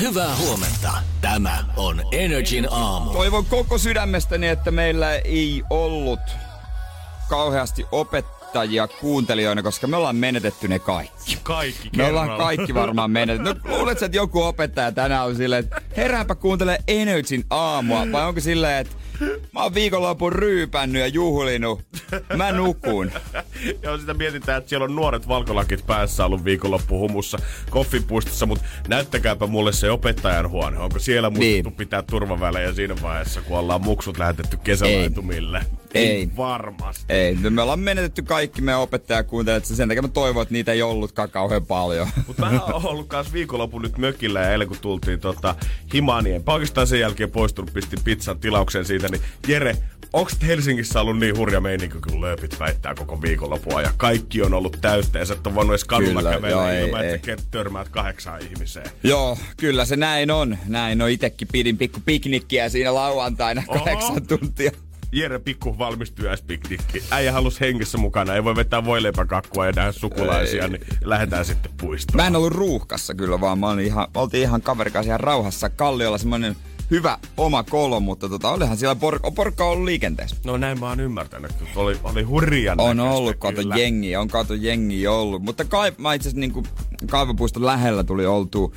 Hyvää huomenta. Tämä on Energin aamu. Toivon koko sydämestäni, että meillä ei ollut kauheasti opettajia kuuntelijoina, koska me ollaan menetetty ne kaikki. Kaikki Me ollaan kerralla. kaikki varmaan menetetty. No, luuletko, että joku opettaja tänään on silleen, että herääpä kuuntele Energyn aamua, vai onko silleen, että mä oon viikonlopun ryypännyt ja juhlinut, mä nukun. Joo, sitä mietitään, että siellä on nuoret valkolakit päässä ollut viikonloppu humussa koffipuistossa, mutta näyttäkääpä mulle se opettajan huone. Onko siellä muistettu Niin. pitää turvavälejä siinä vaiheessa, kun ollaan muksut lähetetty kesälaitumille? Ei. Varmasti. Ei, no me ollaan menetetty kaikki meidän opettajakuuntelijat, sen takia mä toivon, että niitä ei ollutkaan kauhean paljon. Mutta mä oon ollut kans viikonloppu nyt mökillä ja eilen kun tultiin tota, Himanien. Oikeastaan sen jälkeen poistunut, pistin pizzan tilaukseen siitä, niin Jere, onks Helsingissä ollut niin hurja meininki, kun lööpit väittää koko viikonloppua ja kaikki on ollut täyttä ja sä et ole voinut edes kadulla Kyllä, kävellä joo, ei, ilman, ei. että sä törmäät kahdeksaan ihmiseen. Joo, kyllä se näin on. Näin on. Itekin pidin pikku piknikkiä siinä lauantaina Oho. kahdeksan tuntia. Jere pikku valmistyjäispiknikki. Äijä halus hengessä mukana. Ei voi vetää voileipäkakkua ja nähdä sukulaisia, Ei. niin lähdetään sitten puistoon. Mä en ollut ruuhkassa kyllä, vaan mä olin ihan, oltiin ihan kaverikas ihan rauhassa. Kalliolla semmonen hyvä oma kolo, mutta tota, olihan siellä por- porkka ollut liikenteessä. No näin mä oon ymmärtänyt. että Oli, oli hurjan On ollut, kato jengi, on kato jengi ollut. Mutta kai, mä itse asiassa niin kaivopuiston lähellä tuli oltu,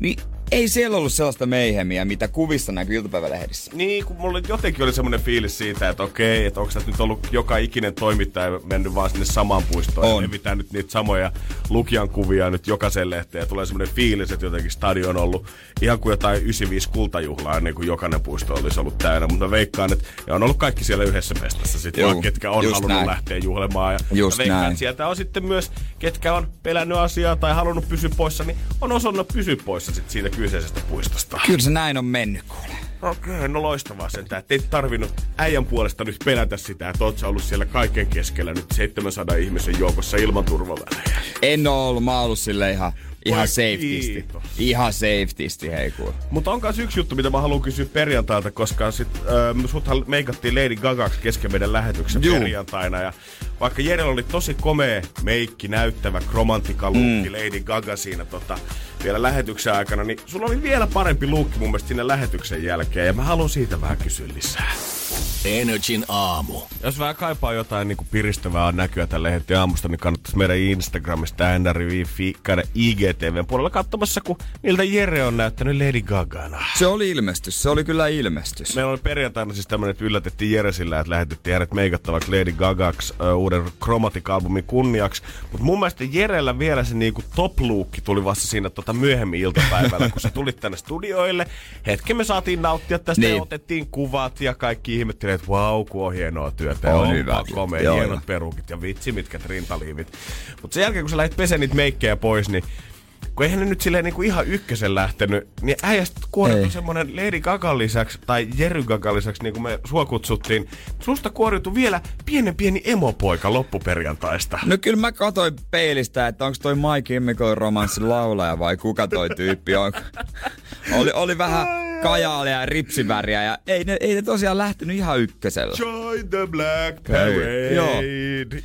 niin ei siellä ollut sellaista meihemiä, mitä kuvissa näkyy iltapäivälehdissä. Niin, kun mulla jotenkin oli semmoinen fiilis siitä, että okei, että onko tässä nyt ollut joka ikinen toimittaja mennyt vaan sinne samaan puistoon. On. Ja levitään nyt niitä samoja lukijan kuvia nyt jokaisen lehteen. Ja tulee semmoinen fiilis, että jotenkin stadion on ollut ihan kuin jotain 95 kultajuhlaa, niin kuin jokainen puisto olisi ollut täynnä. Mutta mä veikkaan, että ja on ollut kaikki siellä yhdessä festassa sitten, Juu, vaan ketkä on halunnut näin. lähteä juhlemaan. Ja Just veikkaan, näin. sieltä on sitten myös, ketkä on pelännyt asiaa tai halunnut pysyä poissa, niin on osannut pysyä poissa sit siitä kyseisestä puistosta. Kyllä se näin on mennyt, kuule. Okei, no loistavaa sentään. että ei tarvinnut äijän puolesta nyt pelätä sitä, että oot ollut siellä kaiken keskellä nyt 700 ihmisen joukossa ilman turvavälejä. En oo ollut, mä oon ollut sille ihan, ihan kiitos. Ihan safetisti, hei kuule. Mutta on myös yksi juttu, mitä mä haluan kysyä perjantailta, koska sit, äh, suthan meikattiin Lady Gagaksi kesken meidän lähetyksen Juu. perjantaina. Ja vaikka Jerellä oli tosi komea meikki, näyttävä kromantikalukki mm. Lady Gaga siinä tota, vielä lähetyksen aikana, niin sulla oli vielä parempi luukki mun mielestä sinne lähetyksen jälkeen. Ja mä haluan siitä vähän kysyä lisää. Energin aamu. Jos vähän kaipaa jotain niin piristävää näkyä tälle heti aamusta, niin kannattaisi meidän Instagramista NRV käydä IGTVn puolella katsomassa, kun miltä Jere on näyttänyt Lady Gagana. Se oli ilmestys, se oli kyllä ilmestys. Meillä oli perjantaina siis tämmönen, että yllätettiin Jere sillä, että lähetettiin hänet meikattavaksi Lady Gagaksi uh, uuden Chromatic-albumin kunniaksi. Mutta mun mielestä Jerellä vielä se niinku top tuli vasta siinä tota myöhemmin iltapäivällä, kun sä tulit tänne studioille. Hetken me saatiin nauttia tästä niin. Ja otettiin kuvat ja kaikki ihmettelivät, että vau, kun on hienoa työtä. On hyvä. komea, hienot perukit ja vitsi mitkä rintaliivit. Mutta sen jälkeen, kun sä lähdit peseen niitä meikkejä pois, niin kun eihän ne nyt silleen niinku ihan ykkösen lähtenyt, niin äijästä kuoriutui semmonen Lady Gagan lisäksi, tai Jerry Gagan lisäksi, niin kuin me sua kutsuttiin, susta kuoriutui vielä pienen pieni emopoika loppuperjantaista. No kyllä mä katsoin peilistä, että onko toi My Chemical Romancen laulaja vai kuka toi tyyppi on. oli, oli vähän kajaalia ja ripsiväriä ja ei ne, ei ne tosiaan lähtenyt ihan ykkösellä. Join the Black Parade. Joo.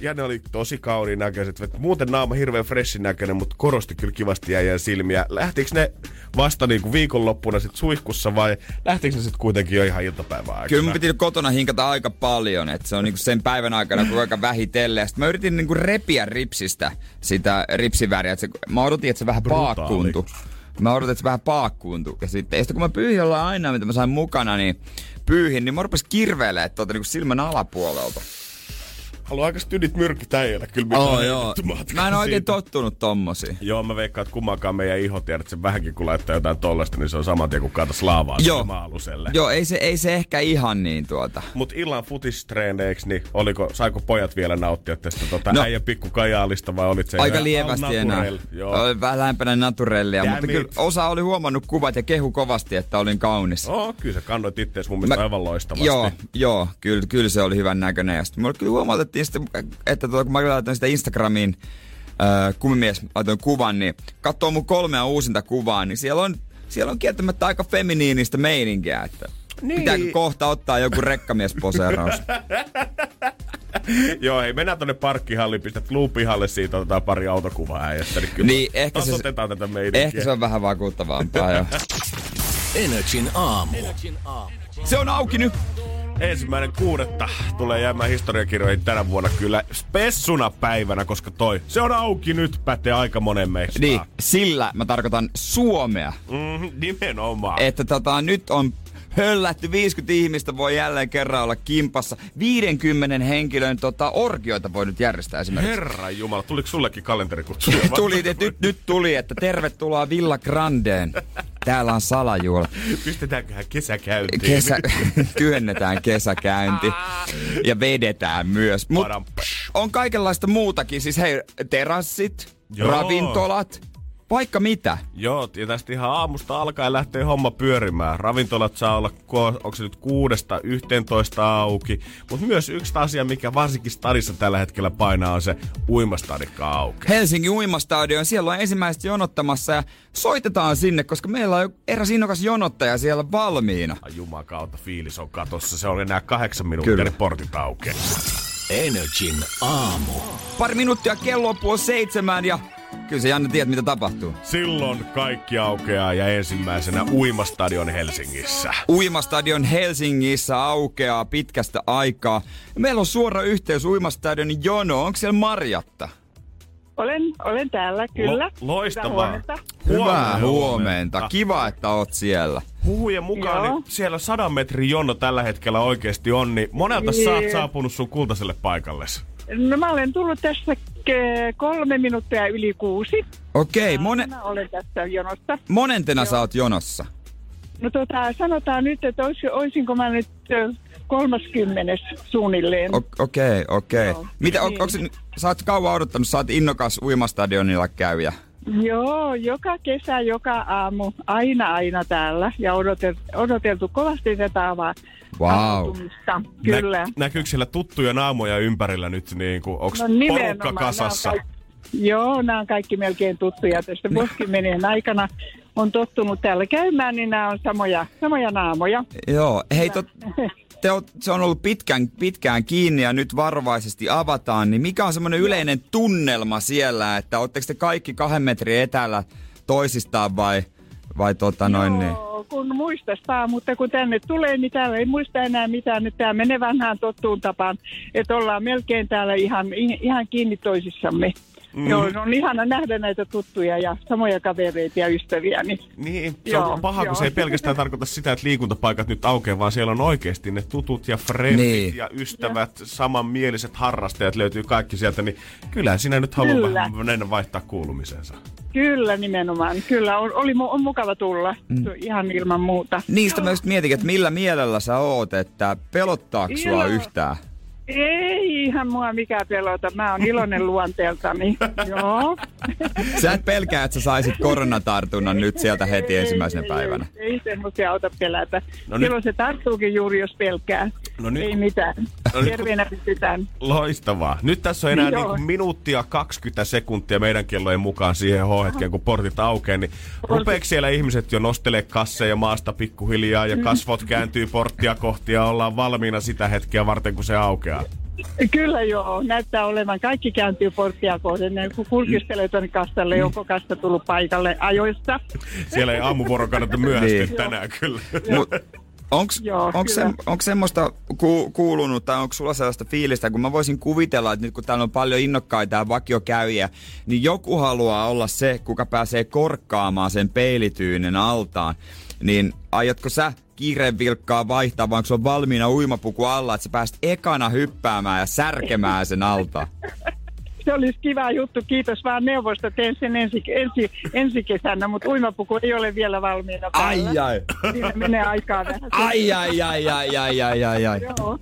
Ja ne oli tosi kauniin näköiset. Et Muuten naama hirveän freshin näköinen, mutta korosti kyllä kivasti jäijän silmiä. Lähtikö ne vasta niinku viikonloppuna sit suihkussa vai lähtikö ne sit kuitenkin jo ihan iltapäivän aikana? Kyllä mun piti kotona hinkata aika paljon, että se on niinku sen päivän aikana kun aika vähitellen. Sitten mä yritin niinku repiä ripsistä sitä ripsiväriä. että Se, mä odotin, että se vähän Brutaali. paakkuuntui. Mä odotin, että se vähän paakkuuntui. Ja sitten, ja sitten kun mä pyyhin jollain aina, mitä mä sain mukana, niin pyyhin, niin mä rupesin kirveelee tuota niinku silmän alapuolelta. Haluaa aika stydit myrkkytäijällä kyllä. mitä Oh, joo. Mä en oikein siitä. tottunut tommosiin. Joo, mä veikkaan, että kummankaan meidän iho tiedät, että se vähänkin kun laittaa jotain tollasta, niin se on saman tien kuin kaatas laavaa Joo. sinne maa-aluselle. Joo, ei se, ei se ehkä ihan niin tuota. Mut illan futistreeneiksi, niin oliko, saiko pojat vielä nauttia tästä tota, No. äijän pikku kajaalista vai olit se Aika lievästi enää. Joo. Oli vähän lähempänä naturellia, Damn mutta it. kyllä osa oli huomannut kuvat ja kehu kovasti, että olin kaunis. Oh, kyllä sä kannoit ittees mun mielestä Mä- aivan loistavasti. Joo, joo kyllä, kyllä se oli hyvän näköinen. Ja sitten kyllä huomautettiin sitten, että tuota, kun mä laitoin sitä Instagramiin äh, kumimies, laitoin kuvan, niin katsoo mun kolmea uusinta kuvaa, niin siellä on, siellä on kieltämättä aika feminiinistä meininkiä, että niin. pitääkö kohta ottaa joku rekkamiesposeeraus. Joo, hei, mennään tonne parkkihalliin, pistät luupihalle siitä, otetaan pari autokuvaa äijästä, niin kyllä Niin, ehkä se- tasoitetaan tätä meininkiä. Ehkä se on vähän vakuuttavampaa jo. Energin aamu. Se on auki nyt. Ensimmäinen kuudetta tulee jäämään historiakirjoihin tänä vuonna kyllä spessuna päivänä, koska toi, se on auki nyt, pätee aika monen meistä. Niin, sillä mä tarkoitan Suomea. Mm, nimenomaan. Että tota, nyt on höllätty 50 ihmistä voi jälleen kerran olla kimpassa. 50 henkilön tota, orgioita voi nyt järjestää esimerkiksi. Herra Jumala, tuliko sullekin kalenterikutsuja? tuli, nyt, nyt tuli, että tervetuloa Villa Grandeen. Täällä on salajuola. Pistetäänköhän kesäkäyntiin? Kesä, työnnetään kesäkäynti ja vedetään myös. Mut on kaikenlaista muutakin, siis hei, terassit, Joo. ravintolat, vaikka mitä. Joo, ja tästä ihan aamusta alkaen lähtee homma pyörimään. Ravintolat saa olla, ko- onko se nyt kuudesta 11 auki. Mutta myös yksi asia, mikä varsinkin stadissa tällä hetkellä painaa, on se uimastadikka auki. Helsingin uimastadion, siellä on ensimmäiset jonottamassa ja soitetaan sinne, koska meillä on eräs innokas jonottaja siellä valmiina. Ai Juman kautta fiilis on katossa. Se on enää kahdeksan minuuttia, Kyllä. niin portit aukeaa. Energin aamu. Pari minuuttia kello on puoli seitsemän ja kyllä se Janne tiedät mitä tapahtuu. Silloin kaikki aukeaa ja ensimmäisenä uimastadion Helsingissä. Uimastadion Helsingissä aukeaa pitkästä aikaa. Meillä on suora yhteys Uimastadionin jono. Onko siellä Marjatta? Olen, olen täällä, kyllä. Lo- loistavaa. Hyvää huomenta. Hyvää huomenta. Kiva, että oot siellä. Huhujen mukaan Joo. niin siellä sadan metrin jono tällä hetkellä oikeasti on, niin monelta sä oot saapunut sun kultaiselle paikalle. No mä olen tullut tässä ke- kolme minuuttia yli kuusi. Okei, monen, Mä olen tässä jonossa. monentena sä oot jonossa? No tota, sanotaan nyt, että olis, olisinko mä nyt ö, 30 suunnilleen. O- Okei, okei. Joo. Mitä, on, Niin. onko, sä oot kauan odottanut, sä oot innokas Uimastadionilla käyjä. Joo, joka kesä, joka aamu, aina aina täällä. Ja odotel, odoteltu kovasti tätä avaa. Wow. Kyllä. Nä- näkyykö siellä tuttuja naamoja ympärillä nyt, niin kuin, onko No porukka kasassa? Joo, nämä on kaikki melkein tuttuja tästä vuosikymmenien aikana. On tottunut täällä käymään, niin nämä on samoja, samoja naamoja. Joo, hei, tot, te oot, se on ollut pitkään, pitkään kiinni ja nyt varovaisesti avataan, niin mikä on semmoinen yleinen tunnelma siellä, että ootteko te kaikki kahden metrin etäällä toisistaan vai, vai tota noin niin? Joo, kun muistastaa, mutta kun tänne tulee, niin täällä ei muista enää mitään. Nyt tämä menee vanhaan tottuun tapaan, että ollaan melkein täällä ihan, ihan kiinni toisissamme. Mm. Joo, on ihana nähdä näitä tuttuja ja samoja kavereita ja ystäviä. Niin. Niin, se Joo, on paha, kun joo. se ei pelkästään tarkoita sitä, että liikuntapaikat nyt aukeaa, vaan siellä on oikeasti ne tutut ja frendit Niin. ja ystävät, samanmieliset harrastajat löytyy kaikki sieltä, niin kyllä sinä nyt haluaa Kyllä. vähän mennä vaihtaa kuulumisensa. Kyllä nimenomaan. Kyllä on, oli, mu- on mukava tulla mm. ihan ilman muuta. Niistä mä just mietin, että millä mielellä sä oot, että pelottaako sua yhtään? Ei ihan mua mikään pelota. Mä oon iloinen luonteeltani. Joo. Sä et pelkää, että sä saisit koronatartunnan nyt sieltä heti ensimmäisenä ei, päivänä. Ei, ei semmoisia auta pelätä. No No nyt- Silloin se tarttuukin juuri, jos pelkää. No nyt- Ei mitään. No nyt- Terveenä pysytään. Loistavaa. Nyt tässä on enää niin kuin minuuttia 20 sekuntia meidän kellojen mukaan siihen H-hetkeen, kun portit aukeaa, niin rupeeko siellä ihmiset jo nostelee kasseja maasta pikkuhiljaa ja kasvot kääntyy porttia kohti ja ollaan valmiina sitä hetkeä varten, kun se aukeaa? Kyllä joo, näyttää olevan. Kaikki kääntyy porttia kohden. Ne kun kurkistelee tuonne kassalle, Niin. onko kassa tullut paikalle ajoissa. Siellä ei aamuvuoro kannata myöhästyä Niin. tänään kyllä. Mut, Onks, Joo, onks, se, onks semmoista ku, kuulunut tai onko sulla sellaista fiilistä, kun mä voisin kuvitella, että nyt kun täällä on paljon innokkaita ja vakiokäyjiä, niin joku haluaa olla se, kuka pääsee korkkaamaan sen peilityynen altaan. Niin aiotko sä kiireen vilkkaa vaihtaa, se on valmiina uimapuku alla, että sä pääst ekana hyppäämään ja särkemään sen alta? Se olisi kiva juttu. Kiitos vaan neuvosta. Teen sen ensi, ensi, ensi kesänä, mutta uimapuku ei ole vielä valmiina päällä. Ai ai. Siinä menee aikaa vähän. Ai ai ai ai ai ai ai ai. Joo,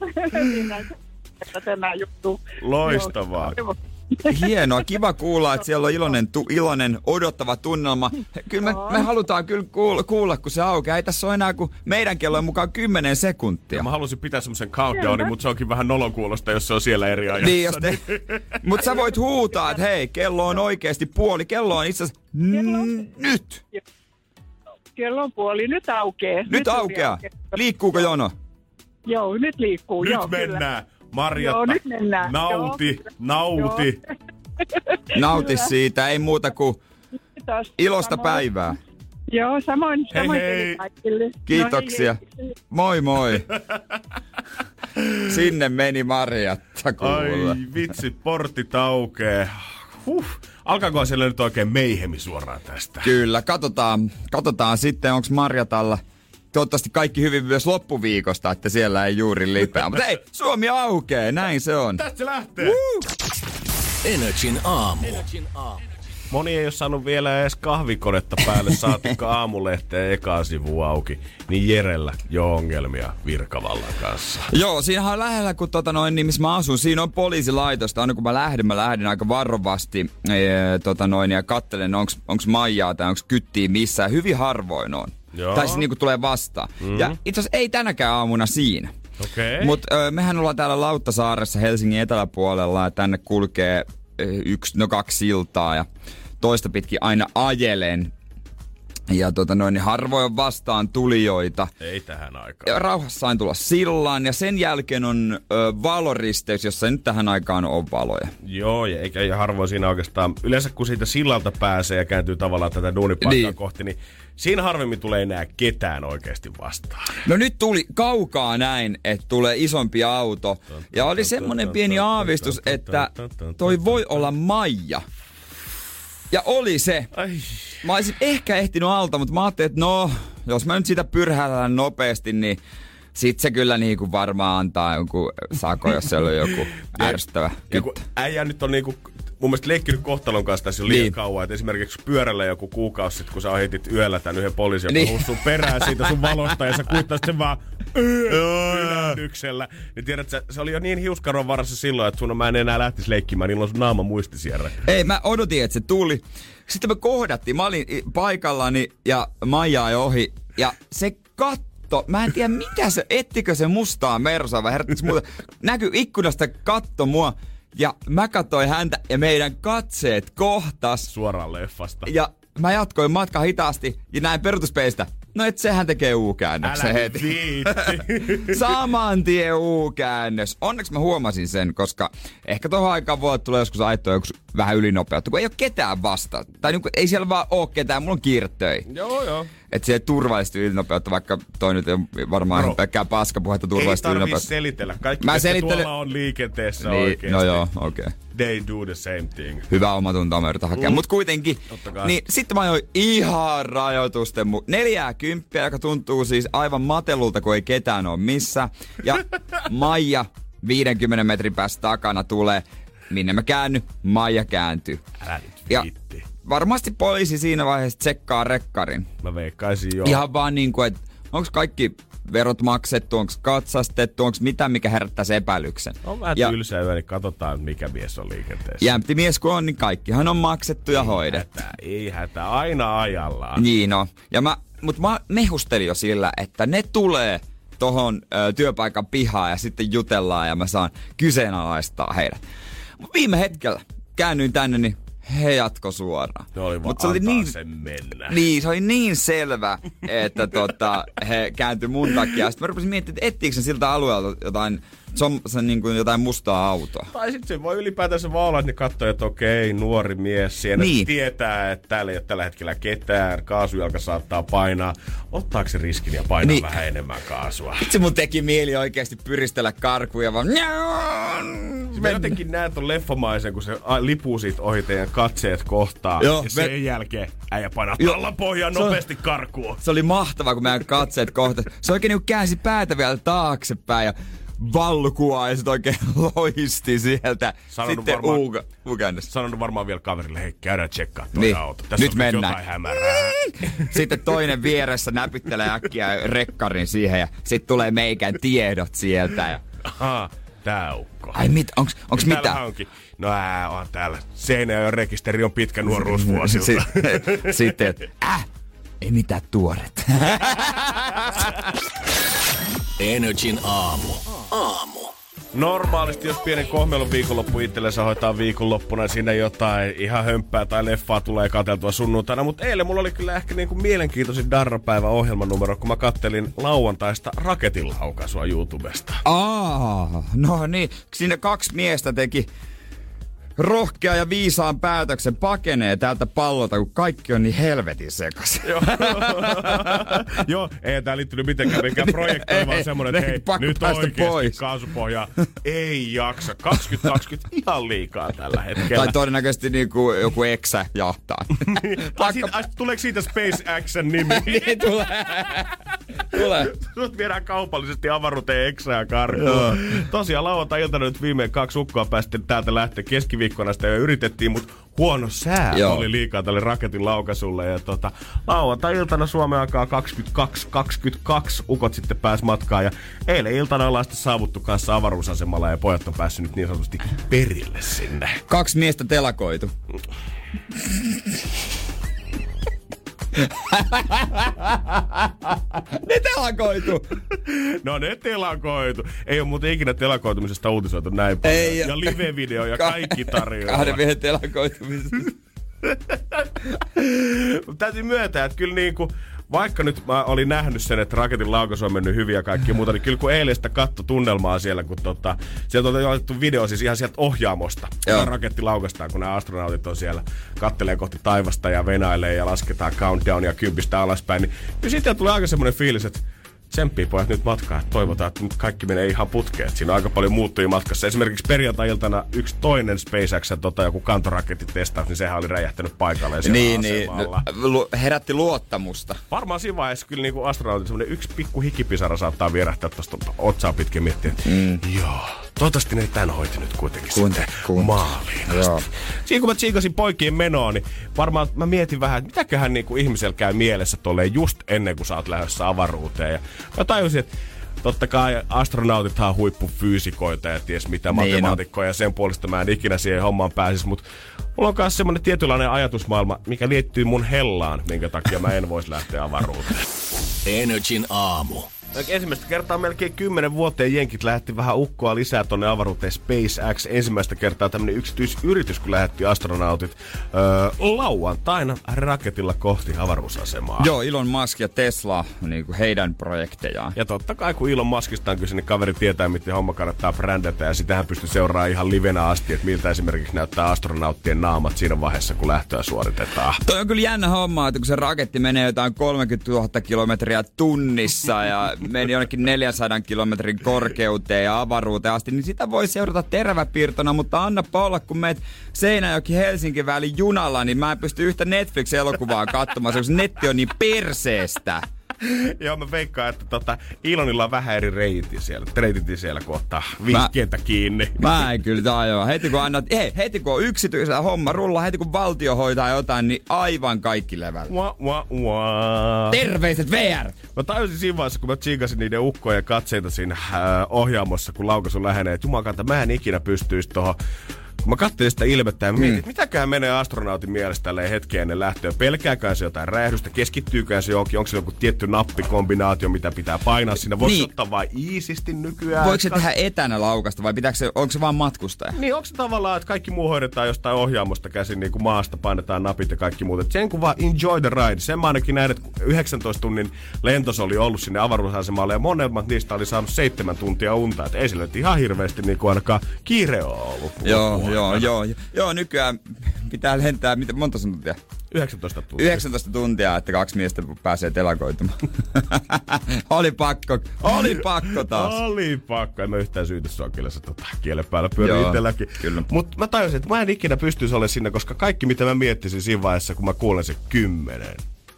tämä juttu. Loistavaa. Joo. Hienoa, kiva kuulla, että siellä on iloinen, tu, iloinen odottava tunnelma. Kyllä me, me halutaan kyllä kuulla, kuulla, kun se aukeaa. Ei tässä ole enää kuin meidän kellojen mukaan 10 sekuntia. Mä halusin pitää semmoisen countdownin, mutta se onkin vähän nolon kuulosta, jos se on siellä eri ajassa. Niin, jos te... Mutta sä voit huutaa, että hei, kello on oikeasti puoli. Kello on itse asiassa n- nyt. Kello on puoli. Nyt aukeaa. Nyt tuli aukeaa. aukeaa. Liikkuuko jono? Joo, nyt liikkuu. Nyt joo, mennään. Marjatta, Joo, nyt mennään. nauti, Joo. nauti. Nauti siitä, ei muuta kuin Kyllä. Kiitos. ilosta Samoin. päivää. Joo, samoin, Hei, samoin hei. No, Kiitoksia. hei, hei. Moi moi. Sinne meni Marjatta kuule. Ai vitsi, portti aukee. Huh. Alkaako siellä nyt oikein meihemi suoraan tästä? Kyllä, katsotaan, katsotaan sitten, onko Marjatalla toivottavasti kaikki hyvin myös loppuviikosta, että siellä ei juuri lipeä. Mutta ei, Suomi aukee, näin se on. Tästä se lähtee. Energin aamu. Moni ei ole saanut vielä edes kahvikonetta päälle, saatikka aamulehteen ekaa sivu auki. Niin Jerellä jo ongelmia virkavallan kanssa. Joo, siinähän on lähellä, kun tota noin, niin missä mä asun, siinä on poliisilaitosta. Aina kun mä lähden, mä lähden aika varovasti ee, tota noin, ja kattelen, onks, onks Maijaa tai onks kyttiä missään. Hyvin harvoin on. Joo. Tai se niinku tulee vastaan. Mm. Ja itse asiassa ei tänäkään aamuna siinä. Okei. Mutta mehän ollaan täällä Lauttasaaressa Helsingin eteläpuolella ja tänne kulkee yksi, no kaksi siltaa ja toista pitkin aina ajelen. Ja tota noin, niin harvoin on vastaan tulijoita. Ei tähän aikaan. Ja rauhassa sain tulla sillaan ja sen jälkeen on ö, valoristeys, jossa ei nyt tähän aikaan ole valoja. Joo, ja eikä ja harvoin siinä oikeastaan, yleensä kun siitä sillalta pääsee ja kääntyy tavallaan tätä duunipaikkaa Niin. niin. kohti, niin siinä harvemmin tulee enää ketään oikeasti vastaan. No nyt tuli kaukaa näin, että tulee isompi auto. Ja oli semmonen pieni aavistus, että toi voi olla Maija. Ja oli se. Ai. Mä olisin ehkä ehtinyt alta, mutta mä ajattelin, että no, jos mä nyt sitä pyrhällään nopeasti, niin sit se kyllä niinku varmaan antaa jonkun sako, jos siellä on joku ärsyttävä Ja kun äijä nyt on niinku, mun mielestä leikkinyt kohtalon kanssa tässä jo liian Niin. niin. kauan. Et esimerkiksi pyörällä joku kuukausi sitten, kun sä ohitit yöllä tän yhden poliisin, joka Niin. niin. sun perään siitä sun valosta ja sä kuittasit sen vaan yllätyksellä. Niin tiedät, sä, se oli jo niin hiuskaron varassa silloin, että sun mä en enää lähtisi leikkimään, niillä on sun naama muistisierre. Ei, mä odotin, että se tuli. Sitten me kohdattiin. Mä olin paikallani ja Maija ajoi ohi. Ja se katto, mä en tiedä mitä se, ettikö se mustaa mersaa vai herättikö muuta. Näkyy ikkunasta katto mua. Ja mä katsoin häntä ja meidän katseet kohtas. Suoraan leffasta. Ja mä jatkoin matka hitaasti ja näin peruutuspeistä. No et sehän tekee U-käännöksen Älä heti. Saman tien U-käännös. Onneksi mä huomasin sen, koska ehkä tuohon aikaan voi tulla joskus aittoa joku vähän ylinopeutta, kun ei ole ketään vasta. Tai niin kuin, ei siellä vaan ole ketään, mulla on kiire töihin. joo, joo. Että siellä turvallisesti ylinopeutta, vaikka toi nyt on varmaan Bro. pelkkää paskapuhetta Ei turvallisesti tarvii ylinopeutta. selitellä. Kaikki, Mä selittelen- tuolla on liikenteessä Niin, oikeasti. no joo, okei. Okay. They do the same thing. Hyvä omatunto me yritän hakea. Mm. Mut kuitenkin, niin sitten mä ajoin ihan rajoitusten mu- neljää kymppiä, joka tuntuu siis aivan matelulta, kun ei ketään ole missä. Ja Maija 50 metrin päästä takana tulee. Minne mä käänny, Maija kääntyy. Älä nyt Ja. Varmasti poliisi siinä vaiheessa tsekkaa rekkarin. Mä veikkaisin joo. Ihan vaan niin kuin, että onko kaikki verot maksettu, onko katsastettu, onko mitä, mikä herättää se epäilyksen. On vähän ja tylsää yö, niin katsotaan mikä mies on liikenteessä. jämpti mies kun on, niin kaikkihan on maksettu ja hoidettu. Hätä, ei hätä, aina ajallaan. Niin no. Ja mä, mut mä mehustelin jo sillä, että ne tulee tohon ö, työpaikan pihaan ja sitten jutellaan ja mä saan kyseenalaistaa heidät. Mut viime hetkellä käännyin tänne, niin he jatko suoraan. Ne oli Mut se oli niin, sen mennä. niin, se oli niin selvä, että tota, he kääntyi mun takia. Sitten mä rupesin miettimään, että ettiikö se siltä alueelta jotain, som, se niin kuin jotain mustaa autoa. Tai sitten se voi ylipäätänsä vaan olla, että ne katsoo, että okei, nuori mies siinä Niin. tietää, että täällä ei ole tällä hetkellä ketään, kaasujalka saattaa painaa. Ottaako se riskin ja painaa Niin. vähän enemmän kaasua? Se mun teki mieli oikeasti pyristellä karkuja vaan. Mä jotenkin näen ton leffamaisen, kun se lipuu siitä ohi teidän katseet kohtaa. Joo, ja sen me- jälkeen äijä painaa tallan pohjaan Se on- nopeasti karkuun. Se oli mahtavaa, kun meidän katseet kohta. Se oikein niinku käänsi päätä vielä taaksepäin ja valkua ja sit oikein loisti sieltä. Sanonut Sitten varmaan- Uga, Ugandasta. Sanonut varmaan vielä kaverille, hei käydään tsekkaa toi Niin. auto. Tässä Nyt on mennään. jotain hämärää. Sitten toinen vieressä näpyttelee äkkiä rekkarin siihen ja sitten tulee meikän tiedot sieltä. Ja... Aha, tää ukko. Ai mit, onks, onks Täällä mitä? onkin. No ää, on täällä. Seinäjoen rekisteri on pitkä nuoruusvuosilta. Si- Sitten, että äh, ei mitään tuoret. Energin aamu. Aamu. Normaalisti, jos pienen kohmelon viikonloppu itsellensä hoitaa viikonloppuna, siinä jotain ihan hömppää tai leffaa tulee katseltua sunnuntaina. Mutta eilen mulla oli kyllä ehkä niinku mielenkiintoisin Darra-päivä ohjelmanumero, kun mä kattelin lauantaista raketin laukaisua YouTubesta. Aa, no niin. Siinä kaksi miestä teki rohkea ja viisaan päätöksen pakenee täältä pallolta, kun kaikki on niin helvetin sekas. Joo. Joo, ei tää liittynyt mitenkään mikään projekti, Ei, vaan semmonen, ne että hei, pakko nyt päästä oikeesti pois. kaasupohja ei jaksa. 2020 ihan liikaa tällä hetkellä. Tai todennäköisesti niinku joku eksä jahtaa. Tai siitä, ai, tuleeko siitä SpaceXn nimi? niin tulee. Tulee. Sut viedään kaupallisesti avaruuteen eksää karkuun. Tosiaan lauantai-iltana nyt viimein kaksi ukkoa päästiin täältä lähteä keskiviikkona sitä jo yritettiin, mutta huono sää Joo. oli liikaa tälle raketin laukaisulle. Ja tota, lauantai-iltana Suomen aikaa 22.22 ukot sitten pääs matkaan. Ja eilen iltana ollaan sitten saavuttu kanssa avaruusasemalla ja pojat on päässyt nyt niin sanotusti perille sinne. Kaksi miestä telakoitu. ne telakoitu! No ne telakoitu. Ei ole muuten ikinä telakoitumisesta uutisoitu näin paljon. Ei ja live-video ja kaikki tarjoaa. Kahden miehen telakoitumista. Mut täytyy myöntää, että kyllä niinku, vaikka nyt mä olin nähnyt sen, että raketin laukaisu on mennyt hyvin ja kaikki muuta, niin kyllä kun eilen sitä katto tunnelmaa siellä, kun tota, sieltä on otettu video siis ihan sieltä ohjaamosta. Joo. Raketti laukaistaan, kun nämä astronautit on siellä, kattelee kohti taivasta ja venailee ja lasketaan countdownia kympistä alaspäin. Niin kyllä siitä tulee aika semmoinen fiilis, että tsemppii pojat nyt matkaa. Toivotaan, että nyt kaikki menee ihan putkeen. Siinä on aika paljon muuttujia matkassa. Esimerkiksi perjantai-iltana yksi toinen SpaceX, tota, joku kantorakettitestaus, niin sehän oli räjähtänyt paikalleen siellä niin, niin. Lu- herätti luottamusta. Varmaan siinä vaiheessa kyllä niinku astronautin semmonen yksi pikku hikipisara saattaa vierähtää tosta otsaa pitkin miettiä, mm. joo, toivottavasti ne tän hoiti nyt kuitenkin Kun- sitten kun- maaliin asti. Siinä kun mä tsiikasin poikien menoa, niin varmaan mä mietin vähän, että mitäköhän niinku ihmisellä käy mielessä tolleen just ennen kuin sä oot lähdössä avaruuteen. Ja mä tajusin, että Totta kai astronautithan on huippufyysikoita ja ties mitä Niin, no. matemaatikkoja ja sen puolesta mä en ikinä siihen hommaan pääsis, mutta mulla on myös semmonen tietynlainen ajatusmaailma, mikä liittyy mun hellaan, minkä takia mä en voisi lähteä avaruuteen. Energin aamu. Ensimmäistä kertaa melkein kymmenen vuoteen jenkit lähetti vähän ukkoa lisää tonne avaruuteen SpaceX. Ensimmäistä kertaa tämmönen yksityisyritys, kun lähetti astronautit öö, lauantaina raketilla kohti avaruusasemaa. Joo, Elon Musk ja Tesla, niin kuin heidän projektejaan. Ja totta kai kun Elon Muskista on kyse, niin kaveri tietää, miten homma kannattaa brändätä. Ja sitähän pystyy seuraamaan ihan livenä asti, että miltä esimerkiksi näyttää astronauttien naamat siinä vaiheessa, kun lähtöä suoritetaan. Toi on kyllä jännä homma, että kun se raketti menee jotain 30 000 kilometriä tunnissa ja meni jonnekin 400 kilometrin korkeuteen ja avaruuteen asti, niin sitä voi seurata teräväpiirtona, mutta anna olla, kun meet Seinäjoki Helsinki välin junalla, niin mä en pysty yhtä Netflix-elokuvaa katsomaan, koska netti on niin perseestä. Joo, mä veikkaan, että tota, Elonilla on vähän eri reitit siellä. Reitit siellä, Mä- mä... kiinni. Mä en kyllä tajua. Heti kun annat, hei, heti kun on yksityisellä homma rulla, heti kun valtio hoitaa jotain, niin aivan kaikki levällä. Wah, wah, wah. Terveiset VR! Mä tajusin siinä vaiheessa, kun mä tsiikasin niiden ukkojen katseita siinä äh, ohjaamossa, kun laukaisu lähenee, että jumakanta, mä en ikinä pystyisi tuohon mä katselin sitä ilmettä ja mietin, mm. mitäkään menee astronautin mielestä tälleen hetken ennen lähtöä. Pelkääkään se jotain räjähdystä, keskittyykään se johonkin, onko se joku tietty nappikombinaatio, mitä pitää painaa siinä. Voiko niin. ottaa vain iisisti nykyään? Voiko se tehdä etänä laukasta vai pitääkö se, onko se vaan matkustaja? Niin, onko se tavallaan, että kaikki muu hoidetaan jostain ohjaamosta käsin, niin kuin maasta painetaan napit ja kaikki muut. Et sen kun vaan enjoy the ride. Sen mä ainakin näin, että 19 tunnin lentos oli ollut sinne avaruusasemalle ja monemmat niistä oli saanut seitsemän tuntia unta. Et ei sille ihan hirveästi niin kuin ainakaan kiire ollut. Joo, joo, joo, joo. Nykyään pitää lentää, mitä monta tuntia? 19 tuntia. 19 tuntia, että kaksi miestä pääsee telakoitumaan. oli pakko, oli pakko taas. oli pakko, en mä yhtään syytä sua kyllä se tota, kielen päällä pyörii itselläkin. Kyllä. Mut mä tajusin, että mä en ikinä pystyisi olemaan sinne, koska kaikki mitä mä miettisin siinä vaiheessa, kun mä kuulen se 10,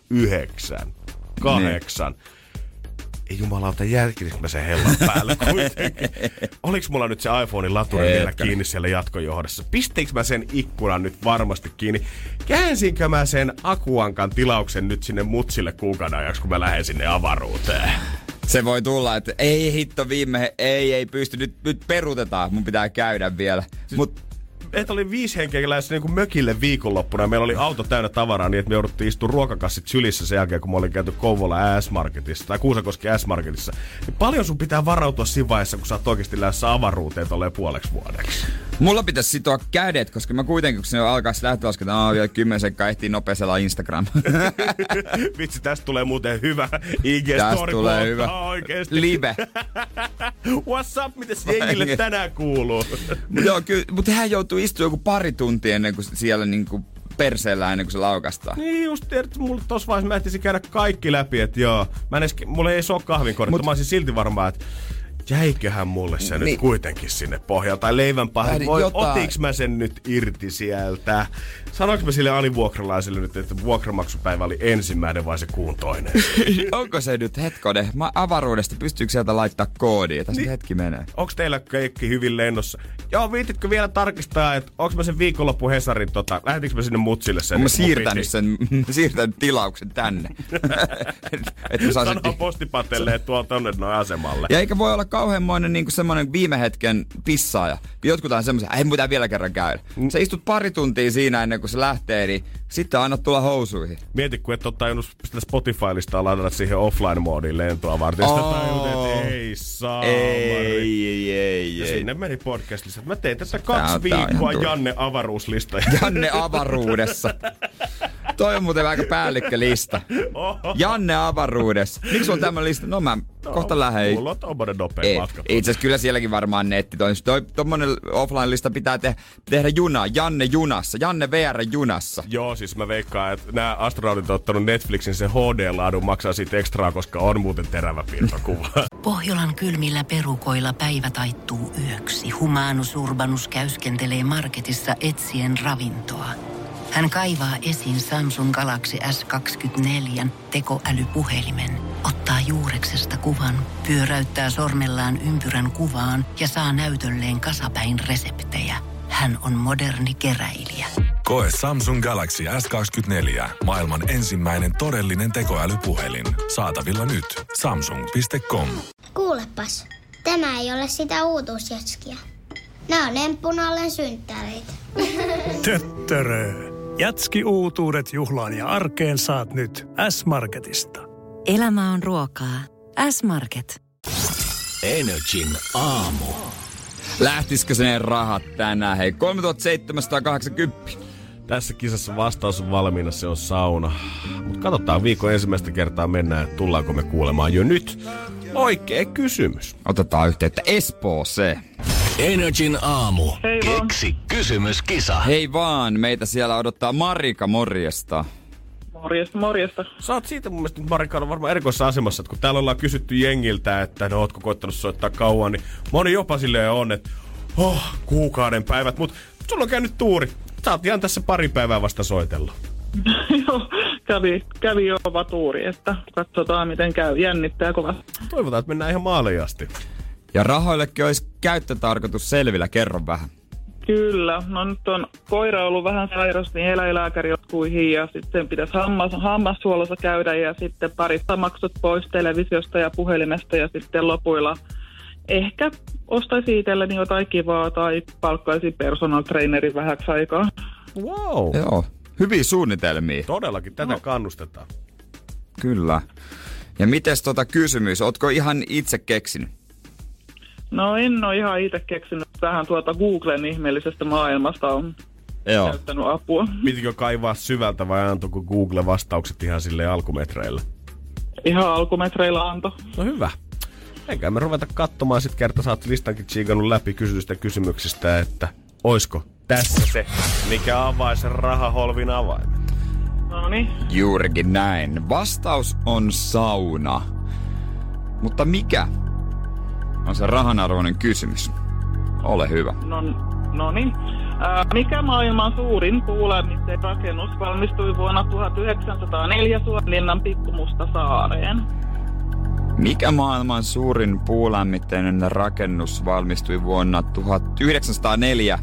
9, 8, niin ei jumalauta jälkisikö mä sen hellan päällä kuitenkin. Oliks mulla nyt se iPhonein laturi vielä kiinni siellä jatkojohdossa? Pistiinkö mä sen ikkunan nyt varmasti kiinni? Käänsinkö mä sen Akuankan tilauksen nyt sinne mutsille kuukauden ajaksi, kun mä lähden sinne avaruuteen? Se voi tulla, että ei hitto viime, ei, ei pysty, nyt, nyt perutetaan, mun pitää käydä vielä. Siis Mut meitä oli viisi henkeä lähes niin mökille viikonloppuna. Meillä oli auto täynnä tavaraa niin, että me jouduttiin istua ruokakassit sylissä sen jälkeen, kun me olin käyty Kouvola S-Marketissa tai Kuusakoski S-Marketissa. Niin paljon sun pitää varautua siinä vaiheessa, kun sä oot oikeasti lähdössä avaruuteen tolleen puoleksi vuodeksi. Mulla pitäisi sitoa kädet, koska mä kuitenkin, kun se alkaa lähtölaskenta, että vielä kymmenen sekkaa ehtii nopeasella Instagram. Vitsi, tästä tulee muuten hyvä IG-story. Tästä tulee hyvä. Oikeesti. Live. What's up, mitä jengille tänään kuuluu? Joo, kyllä, mutta hän joutuu istua joku pari tuntia ennen kuin siellä niin kuin perseellä ennen kuin se laukastaa. Niin just, tiedät, mulla tossa vaiheessa mä ehtisin käydä kaikki läpi, että joo. Mä en edes, mulla ei ole kahvinkorjetta, Mut, mä olisin silti varmaan, että jäiköhän mulle se niin. nyt kuitenkin sinne pohjalta. Tai leivän pahin. Voi, jotain... otiks mä sen nyt irti sieltä? Sanoinko mä sille alivuokralaiselle nyt, että vuokramaksupäivä oli ensimmäinen vai se kuun toinen? Onko se nyt hetkone? Mä avaruudesta pystyykö sieltä laittaa koodia? Tässä niin. hetki menee. Onko teillä kaikki hyvin lennossa? Joo, viititkö vielä tarkistaa, että onko mä sen viikonloppu Hesarin, tota, lähetinkö mä sinne mutsille sen? Mä siirtänyt sen, siirtänyt tilauksen tänne. että mä Sano postipatelle, että tuolta tonne noin asemalle. Ja eikä voi olla kauheanmoinen niin semmoinen viime hetken pissaaja. Jotkut on semmoisia, ei pitää vielä kerran käydä. Mm. Sä istut pari tuntia siinä ennen kuin se lähtee, niin sitten aina tulla housuihin. Mieti, kun et ole tajunnut sitä Spotify-listaa ladata siihen offline-moodiin lentoa varten. Oh. Sitä tajut, että ei saa. Ei, ei, ei, ei. Ja sinne meni podcast Mä tein tässä kaksi tää, viikkoa tää Janne avaruuslista. Janne avaruudessa. Toi on muuten aika päällikkölista. Janne avaruudessa. Miksi on tämä lista? No mä no, kohta lähden. Mulla on tommonen nopea matka. Itse asiassa kyllä sielläkin varmaan netti. Toi, toi, tommonen offline-lista pitää te- tehdä junaa. Janne junassa. Janne VR junassa. Joo, siis mä veikkaan, että nämä astronautit on ottanut Netflixin se HD-laadun maksaa siitä ekstraa, koska on muuten terävä piirtokuva. Pohjolan kylmillä perukoilla päivä taittuu yöksi. Humanus Urbanus käyskentelee marketissa etsien ravintoa. Hän kaivaa esiin Samsung Galaxy S24 tekoälypuhelimen, ottaa juureksesta kuvan, pyöräyttää sormellaan ympyrän kuvaan ja saa näytölleen kasapäin reseptejä. Hän on moderni keräilijä. Koe Samsung Galaxy S24. Maailman ensimmäinen todellinen tekoälypuhelin. Saatavilla nyt. Samsung.com. Kuulepas, tämä ei ole sitä uutuusjatskia. Nämä on emppunallen synttäreitä. Töttörö. Jatski uutuudet juhlaan ja arkeen saat nyt S-Marketista. Elämä on ruokaa. S-Market. Energin aamu. Lähtisikö ne rahat tänään? Hei, 3780. Tässä kisassa vastaus on valmiina, se on sauna. Mutta katsotaan viikon ensimmäistä kertaa mennään, tullaanko me kuulemaan jo nyt. Oikea kysymys. Otetaan yhteyttä Espooseen. Energin aamu. Hei Keksi kysymys, kisa. Hei vaan, meitä siellä odottaa Marika, morjesta. Morjesta, morjesta. Sä oot siitä mun mielestä Marika on varmaan erikoisessa asemassa, että kun täällä ollaan kysytty jengiltä, että no ootko koittanut soittaa kauan, niin moni jopa silleen on, että oh, kuukauden päivät, mutta sulla on käynyt tuuri. Sä oot ihan tässä pari päivää vasta soitellut. Joo, kävi, kävi jo tuuri, että katsotaan miten käy. Jännittää kovasti. Toivotaan, että mennään ihan maaliin asti. Ja rahoillekin olisi käyttötarkoitus selvillä, kerro vähän. Kyllä, no nyt on koira ollut vähän sairas, niin eläinlääkäri otkuihin ja sitten pitäisi hammas, hammassuolossa käydä ja sitten parista maksut pois televisiosta ja puhelimesta ja sitten lopuilla ehkä ostaisin itselleni jotain kivaa tai palkkaisin personal trainerin vähäksi aikaa. Wow. Joo, hyviä suunnitelmia. Todellakin, tätä no. kannustetaan. Kyllä. Ja mites tota kysymys, ootko ihan itse keksinyt? No en ole ihan itse keksinyt. Tähän tuota Googlen ihmeellisestä maailmasta on Joo. käyttänyt apua. Pitikö kaivaa syvältä vai antoiko Google vastaukset ihan sille alkumetreillä? Ihan alkumetreillä anto. No hyvä. Eikä me ruveta katsomaan sit kerta sä oot listankin tsiikannut läpi kysytystä kysymyksistä, että oisko tässä se, mikä avaisi rahaholvin avaimet. No niin. Juurikin näin. Vastaus on sauna. Mutta mikä on se rahanarvoinen kysymys? Ole hyvä. No, no niin. Ää, mikä maailman suurin puulämmitteinen rakennus valmistui vuonna 1904 Suomenlinnan pikkumusta saareen? Mikä maailman suurin puulämmitteinen rakennus valmistui vuonna 1904?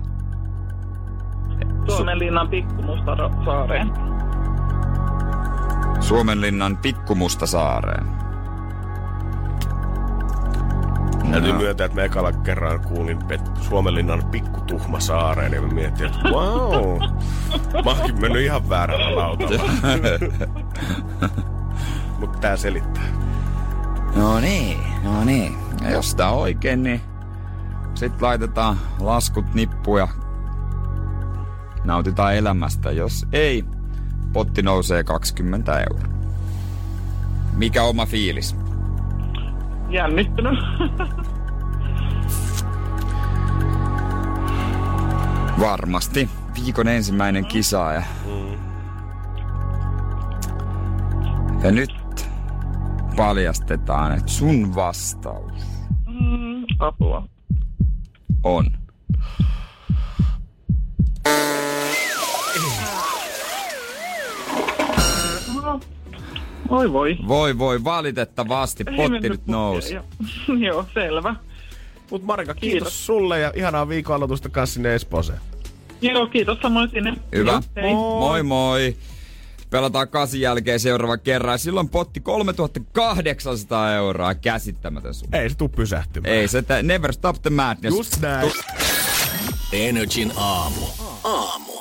Suomenlinnan pikkumusta saareen. Suomenlinnan pikkumusta saareen. Täytyy No. myöntää, että me ekalla kerran kuulin Pet- Suomenlinnan pikkutuhma saareen ja mä mietin, että wow, mä oonkin mennyt ihan väärällä lautalla. Mutta tää selittää. No niin, no niin. Ja jos tää oikein, niin sit laitetaan laskut nippuun ja nautitaan elämästä. Jos ei, potti nousee 20 euroa. Mikä oma fiilis? Jännittynyt. Varmasti. Viikon ensimmäinen kisaaja. Ja nyt paljastetaan, että sun vastaus mm, apua. on. Oi voi. Voi voi, valitettavasti Ei potti nyt nousi. putkeen, Joo, selvä. Mut Marika, kiitos, Kiitos. sulle ja ihanaa viikon aloitusta kanssa sinne Espooseen. Joo, kiitos samoin sinne. Hyvä. Joo, hei. Moi moi. Pelataan kasin jälkeen seuraava kerran. Silloin potti 3800 euroa. Käsittämätön sun. Ei se tuu pysähtymään. Ei se, tä- never stop the madness. Just näin. Energin aamu. Aamu.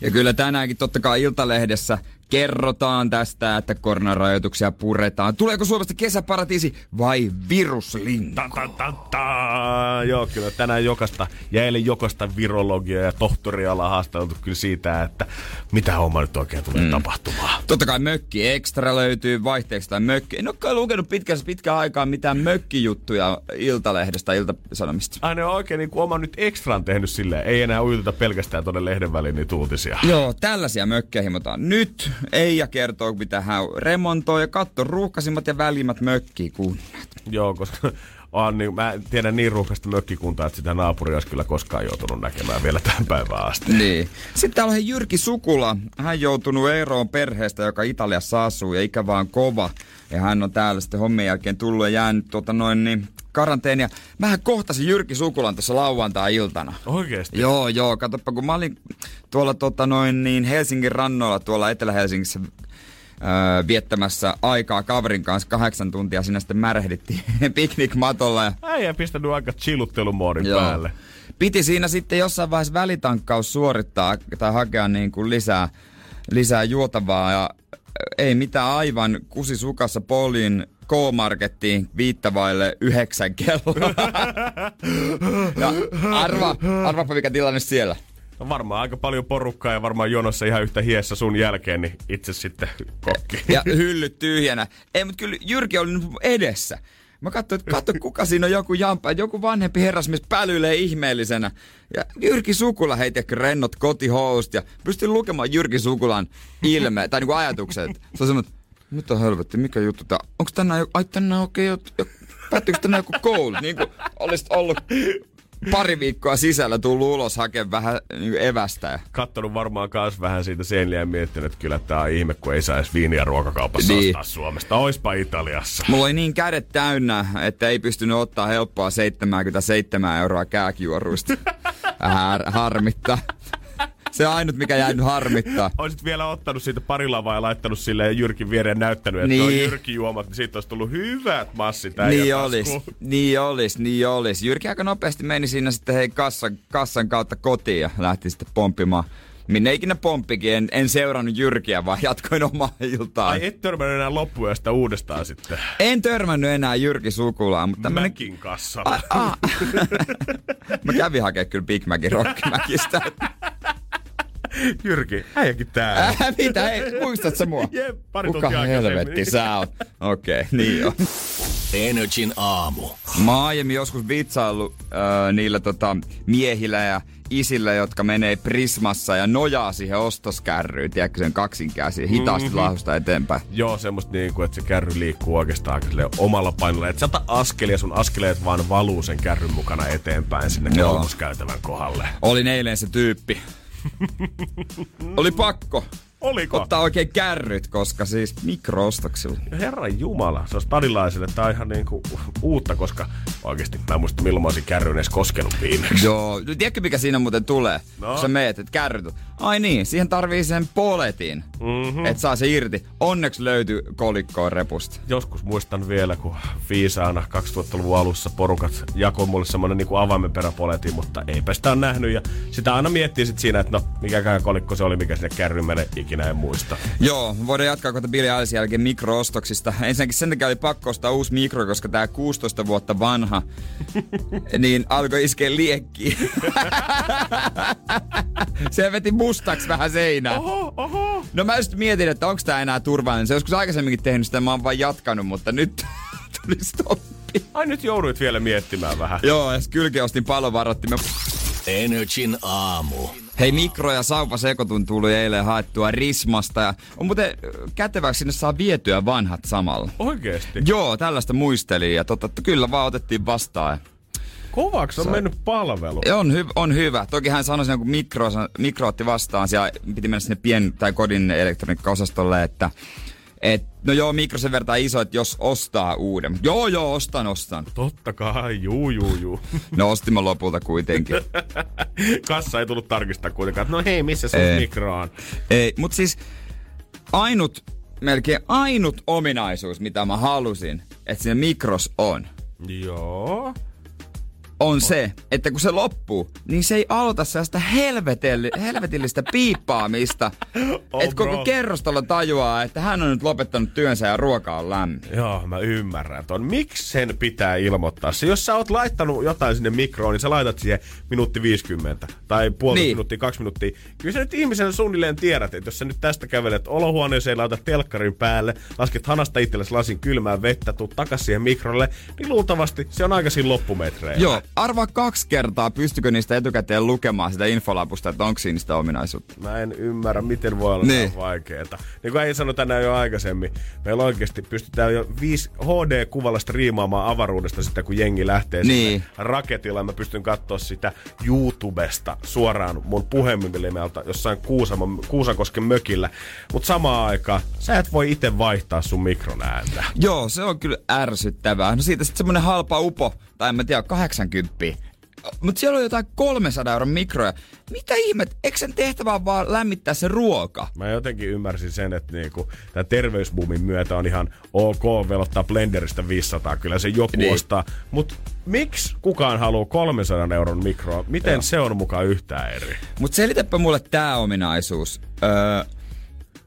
Ja kyllä tänäänkin totta kai Iltalehdessä kerrotaan tästä, että koronarajoituksia puretaan. Tuleeko Suomesta kesäparatiisi vai viruslinko? Ta, ta, ta. Joo, kyllä tänään jokasta, ja eilen jokasta virologia ja tohtoria ollaan haasteltu kyllä siitä, että mitä homma nyt oikein tulee mm. tapahtumaan. Totta kai mökki extra löytyy vaihteeksi tai mökki. En olekaan lukenut pitkässä pitkään aikaa mitään mökkijuttuja Iltalehdestä, Iltasanomista. Aina on oikein niin kuin oma nyt ekstran tehnyt silleen. Ei enää ujuteta pelkästään tuonne lehden väliin niitä uutisia. Joo, tällaisia mökkejä himotaan. Nyt Eija kertoo, mitä hän remontoi ja katso ruuhkasimmat ja välimmät mökkikunnat. Joo, koska on, niin, mä tiedän niin ruuhkasta mökkikuntaa, että sitä naapuria olisi kyllä koskaan joutunut näkemään vielä tämän päivän asti. Niin. Sitten täällä on Jyrki Sukula. Hän joutunut eroon perheestä, joka Italiassa asuu ja ikä vaan kova. Ja hän on täällä sitten hommien jälkeen tullut ja jäänyt tuota noin niin karanteenia. Mähän kohtasin Jyrki Sukulan tuossa lauantai-iltana. Oikeesti? Joo, joo. Katsoppa, kun mä olin tuolla tota noin niin Helsingin rannoilla tuolla Etelä-Helsingissä öö, viettämässä aikaa kaverin kanssa kahdeksan tuntia. Siinä sitten märehdittiin piknikmatolla ja Äijä pistänyt aika chilluttelumoodin Joo. päälle. Piti siinä sitten jossain vaiheessa välitankkaus suorittaa tai hakea niin kuin lisää, lisää juotavaa ja ei mitään aivan kusi sukassa Polin K-Markettiin viittavaille yhdeksän kelloa. ja arva, arvapa mikä tilanne siellä. No varmaan aika paljon porukkaa ja varmaan jonossa ihan yhtä hiessä sun jälkeen, niin itse sitten kokki. Ja hyllyt tyhjänä. Ei, mutta kyllä Jyrki oli edessä. Mä katsoin, että katso kuka siinä on joku jampa, joku vanhempi herrasmies pälyilee ihmeellisenä. Ja Jyrki Sukula heiti rennot kotihoust ja pystyin lukemaan Jyrki Sukulan ilme, tai niinku ajatukset. Se on semmoinen, mitä helvetti, mikä juttu tää, onks tänään, jo- ai tänään jo, jo päättyykö tänään joku koulu? Niin kuin olisit ollut pari viikkoa sisällä tullut ulos hakemaan vähän niin evästä. Kattonut varmaan kans vähän siitä seinliä ja miettinyt, että kyllä tää on ihme, kun ei edes viiniä ruokakaupassa Niin. ostaa Suomesta. Oispa Italiassa. Mulla oli niin kädet täynnä, että ei pystynyt ottaa helppoa 77 euroa kääkijuoruista. Vähän har- harmittaa. Se on ainut, mikä jäänyt harmittaa. Oisit vielä ottanut siitä pari lavaa ja laittanut sille Jyrkin viereen näyttänyt, että niin. on Jyrki juomat, niin siitä olisi tullut hyvät massit Niin olis, niin olis, niin olis. Jyrki aika nopeasti meni siinä sitten hei kassan, kassan kautta kotiin ja lähti sitten pomppimaan minne ikinä pomppikin. En, en seurannut Jyrkiä, vaan jatkoin omaa iltaa. Ai et törmännyt enää loppuyöstä uudestaan sitten? En törmännyt enää Jyrki Sukulaan. Mutta tämmönen... Mäkin kassalla. A, a. Mä kävin hakemaan kyllä Big Macin Rockimäkistä. Jyrki, äijäkin tää. Äh, mitä? Ei, muistat sä mua? Jep, pari Kuka helvetti sä oot? Okei, okay, niin on. Energin aamu. Mä oon aiemmin joskus vitsaillut äh, niillä tota, miehillä ja isillä, jotka menee Prismassa ja nojaa siihen ostoskärryyn, tiedätkö sen kaksinkäsiin, hitaasti mm-hmm. lahusta eteenpäin. Joo, semmoista niin kuin, että se kärry liikkuu oikeastaan omalla painolla. Että sata askelia, sun askeleet vaan valuu sen kärryn mukana eteenpäin sinne kolmoskäytävän kohdalle. Olin eilen se tyyppi. Oli pakko. Oliko? Ottaa oikein kärryt, koska siis mikroostoksilla. Herran jumala, se on stadilaisille tää on ihan niinku uutta, koska oikeesti mä en muista milloin mä olisin kärryn edes koskenut viimeksi. Joo, tiedätkö mikä siinä muuten tulee? No. Kun sä meet, että kärryt Ai niin, siihen tarvii sen poletin, mm-hmm. että saa se irti. Onneksi löytyy kolikkoa repusta. Joskus muistan vielä, kun viisaana 2000-luvun alussa porukat jakoi mulle semmonen niinku avaimen peräpoletin, mutta eipä sitä on nähnyt. Ja sitä aina miettii sit siinä, että no mikäkään kolikko se oli, mikä sinne kärryyn menee ikinä en muista. Joo, voidaan jatkaa kohta Billy Eilish'n jälkeen mikroostoksista. Ensinnäkin sen takia oli pakko ostaa uusi mikro, koska tämä 16 vuotta vanha, niin alkoi iskeä liekkiä. se veti mustaksi vähän seinää. Oho, oho. No mä just mietin, että onko tää enää turvallinen. Se joskus aikaisemminkin tehnyt sitä, mä oon vaan jatkanut, mutta nyt tuli stoppi. Ai nyt jouduit vielä miettimään vähän. Joo, ja kylki ostin palovarottimen. Energin aamu. Hei, mikro- ja sauva sekoitun tuli eilen haettua Rismasta ja on muuten käteväksi sinne saa vietyä vanhat samalla. Oikeesti? Joo, tällaista muistelin ja totta, kyllä vaan otettiin vastaan. Kovaksi on mennyt palvelu. On, hy- on hyvä. Toki hän sanoi sen, kun mikro, mikro otti vastaan, siellä piti mennä sinne pien- tai kodin elektroniikkaosastolle, että et, no joo, mikro sen verran iso, että jos ostaa uuden. Joo, joo, ostan, ostan. Totta kai, juu, juu, juu. No ostimme lopulta kuitenkin. Kassa ei tullut tarkistaa kuitenkaan. No hei, missä se mikro on? Ei, mutta siis ainut, melkein ainut ominaisuus, mitä mä halusin, että siinä mikros on. Joo on se, että kun se loppuu, niin se ei aloita sellaista helvetillistä piippaamista, oh, että koko kerrostalo tajuaa, että hän on nyt lopettanut työnsä ja ruoka on lämmin. Joo, mä ymmärrän ton. Miksi sen pitää ilmoittaa se? Jos sä oot laittanut jotain sinne mikroon, niin sä laitat siihen minuutti 50 tai puoli niin. minuuttia, kaksi minuuttia. Kyllä sä nyt ihmisen suunnilleen tiedät, että jos sä nyt tästä kävelet olohuoneeseen, laitat telkkarin päälle, lasket hanasta itsellesi lasin kylmää vettä, tuut takas siihen mikrolle, niin luultavasti se on aika siinä loppumetreillä. Joo, arvaa kaksi kertaa, pystykö niistä etukäteen lukemaan sitä infolapusta, että onko siinä sitä ominaisuutta. Mä en ymmärrä, miten voi olla niin. vaikeeta. Niin kuin ei sano tänään jo aikaisemmin, meillä oikeasti pystytään jo 5 HD-kuvalla striimaamaan avaruudesta sitä, kun jengi lähtee niin. sinne raketilla. Mä pystyn katsoa sitä YouTubesta suoraan mun puhelimmelta jossain Kuusamon, Kuusankosken mökillä. Mutta samaan aikaan sä et voi itse vaihtaa sun mikron ääntä. Joo, se on kyllä ärsyttävää. No siitä sitten semmonen halpa upo, tai en mä tiedä, 80. Mutta siellä on jotain 300 euron mikroja. Mitä ihmet? Eikö sen tehtävä vaan lämmittää se ruoka? Mä jotenkin ymmärsin sen, että niinku, tämä terveysbuumin myötä on ihan ok velottaa blenderistä 500. Kyllä se joku niin. ostaa. Mutta miksi kukaan haluaa 300 euron mikroa? Miten Joo. se on mukaan yhtään eri? Mutta selitäpä mulle tämä ominaisuus. Öö,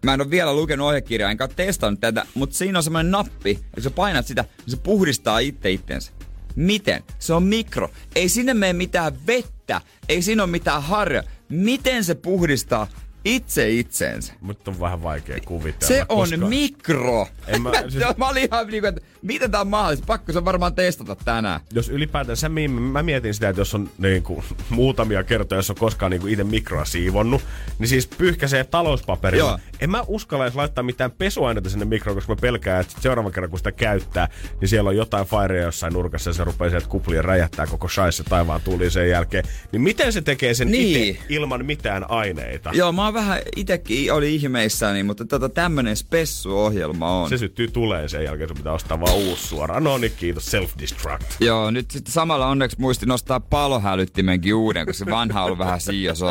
Mä en ole vielä lukenut ohjekirjaa, enkä ole testannut tätä, mutta siinä on semmoinen nappi, ja sä painat sitä, niin se puhdistaa itse itsensä. Miten? Se on mikro. Ei sinne mene mitään vettä, ei siinä ole mitään harja. Miten se puhdistaa itse itseensä. Mutta on vähän vaikea kuvitella. Se on koska... mikro. En mä, siis... mä olin ihan niin kuin, että miten tää on mahdollista? Pakko se varmaan testata tänään. Jos ylipäätään sä, mä mietin sitä, että jos on niin kuin, muutamia kertoja, jos on koskaan niin itse mikroa siivonnut, niin siis pyyhkäsee talouspaperilla. Joo. En mä uskalla edes laittaa mitään pesuaineita sinne mikroon, koska mä pelkään, että seuraavan kerran kun sitä käyttää, niin siellä on jotain firea jossain nurkassa ja se rupeaa sieltä kuplien räjähtää koko shaisse taivaan tuliin sen jälkeen. Niin miten se tekee sen niin. itse ilman mitään aineita? Joo, mä oon vähän itekin oli ihmeissäni, mutta tota, tämmönen spessuohjelma on. Se syttyy tulee sen jälkeen, sun pitää ostaa vaan uusi suoraan. No niin, kiitos, self-destruct. Joo, nyt sitten samalla onneksi muisti nostaa palohälyttimenkin uuden, koska se vanha on ollut vähän siios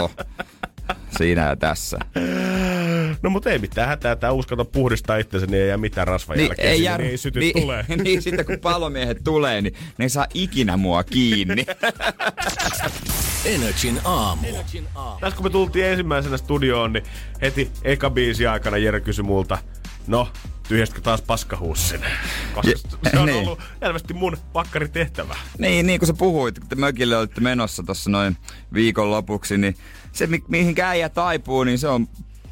Siinä ja tässä. No mutta ei mitään hätää, tää uskota puhdistaa itsensä, niin ei jää mitään rasvan Niin, jälkeen. ei, jär... niin ei syty niin, tulee. niin, sitten kun palomiehet tulee, niin ne ei saa ikinä mua kiinni. Energin aamu. Tässä kun me tultiin ensimmäisenä studioon, niin heti eka biisi aikana Jere kysyi multa, no, tyhjästkö taas paskahuussin? Koska Je- se on niin. ollut selvästi mun pakkaritehtävä. niin, niin kuin sä puhuit, kun te mökille olitte menossa tuossa noin viikon lopuksi, niin se mi- mihin äijä taipuu, niin se on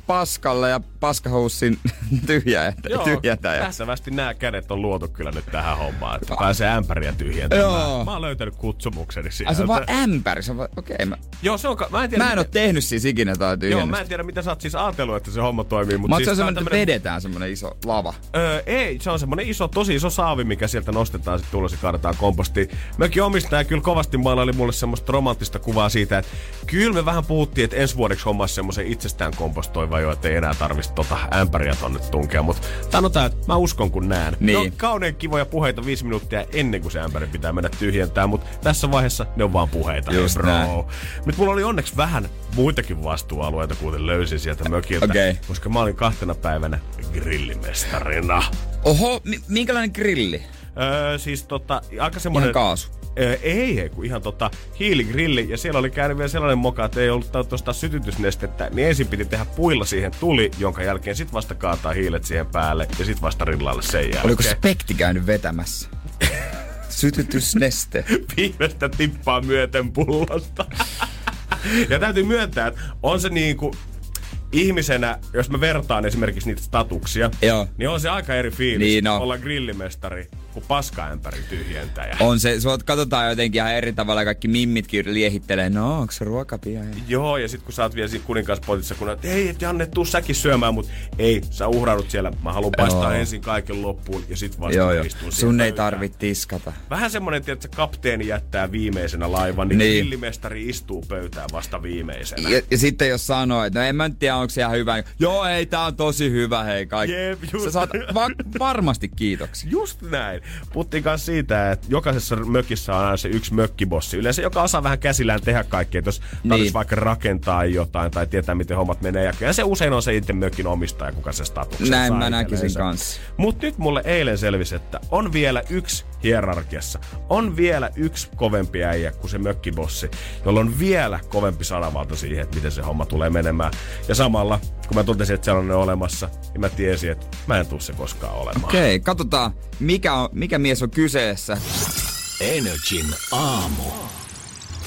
paskalle ja paskahuussin tyhjä, tyhjätä. Ja... Tässävästi nämä kädet on luotu kyllä nyt tähän hommaan, että pääsee ämpäriä tyhjentämään. Joo. Mä oon löytänyt kutsumukseni Ai sieltä. se on vaan ämpäri, se on vaan, okei. mä, Joo, se on, mä en tiedä, mä en oo miten- tehnyt siis ikinä tai Joo, tyhjennystä. mä en tiedä, mitä sä oot siis ajatellut, että se homma toimii, mutta Mä siis tää on semmonen, että tämmönen- vedetään semmonen iso lava. Öö, ei, se on semmonen iso, tosi iso saavi, mikä sieltä nostetaan sitten tulla, se kaadetaan kompostiin. Mökin omistaja kyllä kovasti maalaili mulle semmoista romanttista kuvaa siitä, että kyllä me vähän puhuttiin, että ensi vuodeksi hommasi semmoisen itsestään kompostoiva jo, että ei enää tarvitsisi tota ämpäriä tonne tunkea. Mutta sanotaan, että mä uskon kun näen. Niin. Ne on kaunean kivoja puheita viisi minuuttia ennen kuin se ämpäri pitää mennä tyhjentää, mutta tässä vaiheessa ne on vaan puheita. Just bro. näin. Nyt mulla oli onneksi vähän muitakin vastuualueita, kuten löysin sieltä mökiltä. Okei. Koska mä olin kahtena päivänä grillimestarina. Oho, mi- minkälainen grilli? Öö, siis tota, aika semmonen... Ihan kaasu. Ei, ei, kun ihan tota hiiligrilli. Ja siellä oli käynyt vielä sellainen moka, että ei ollut tuosta sytytysnestettä. Niin ensin piti tehdä puilla siihen tuli, jonka jälkeen sit vasta kaataa hiilet siihen päälle. Ja sit vasta rillalle sen jälkeen. Oliko spekti käynyt vetämässä? Sytytysneste. Viimeistä tippaa myöten pullosta. ja täytyy myöntää, että on se niinku ihmisenä, jos mä vertaan esimerkiksi niitä statuksia, Joo. niin on se aika eri fiilis Niin on. olla grillimestari kuin paskaämpäri tyhjentäjä. On se, sut katsotaan jotenkin ihan eri tavalla, kaikki mimmitkin liehittelee, no onko se ruokapia? Joo, ja sit kun sä oot vielä siinä kuninkaspotissa, kun että ei, et Janne, tuu säkin syömään, mutta ei, sä uhraudut siellä. Mä haluan paistaa Joo. ensin kaiken loppuun ja sit vasta Joo, siihen Sun ei pöytään. tarvit tiskata. Vähän semmonen, että kapteeni jättää viimeisenä laivan, niin, Niin. grillimestari istuu pöytään vasta viimeisenä. Ja, ja sitten jos sanoo, että no en mä nyt tiedä, onko se ihan hyvä. Joo, ei, tää on tosi hyvä, hei kaikki. Jep, just. Sä saat va- varmasti kiitoksia. Just näin. Puhuttiin kanssa siitä, että jokaisessa mökissä on aina se yksi mökkibossi. Yleensä joka osaa vähän käsillään tehdä kaikkea, että jos Niin. vaikka rakentaa jotain tai tietää, miten hommat menee. Ja se usein on se itse mökin omistaja, kuka se statuksen Näin saa mä näkisin kanssa. Mut nyt mulle eilen selvisi, että on vielä yksi hierarkiassa. On vielä yksi kovempi äijä kuin se mökkibossi, jolla on vielä kovempi sanavalta siihen, että miten se homma tulee menemään. Ja samalla, kun mä totesin, että sellainen on olemassa, niin mä tiesin, että mä en tuu se koskaan olemaan. Okei, okay, katsotaan, mikä, on, mikä mies on kyseessä. Energin aamu.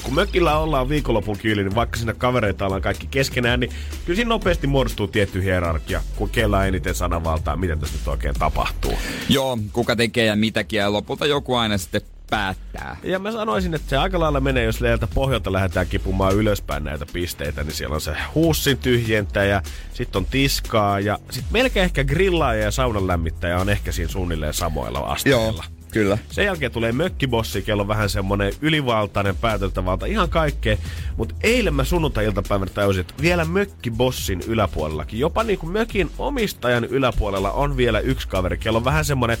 Kun mökillä ollaan viikonlopun kiili, niin vaikka siinä kavereita ollaan kaikki keskenään, niin kyllä siinä nopeasti muodostuu tietty hierarkia, kun kellä on eniten sananvaltaa, mitä tässä nyt oikein tapahtuu. Joo, kuka tekee ja mitäkin ja lopulta joku aina sitten päättää. Ja mä sanoisin, että se aika lailla menee, jos leiltä pohjalta lähdetään kipumaan ylöspäin näitä pisteitä, niin siellä on se huussin tyhjentäjä, sitten on tiskaa ja sitten melkein ehkä grillaaja ja saunan lämmittäjä on ehkä siinä suunnilleen samoilla asteilla. Joo, kyllä. Sen jälkeen tulee mökkibossi, kello on vähän semmonen ylivaltainen päätäntävalta, ihan kaikkea. Mutta eilen mä sunnuntai-iltapäivänä tajusin, että vielä mökkibossin yläpuolellakin, jopa niinku mökin omistajan yläpuolella on vielä yksi kaveri, kello on vähän semmonen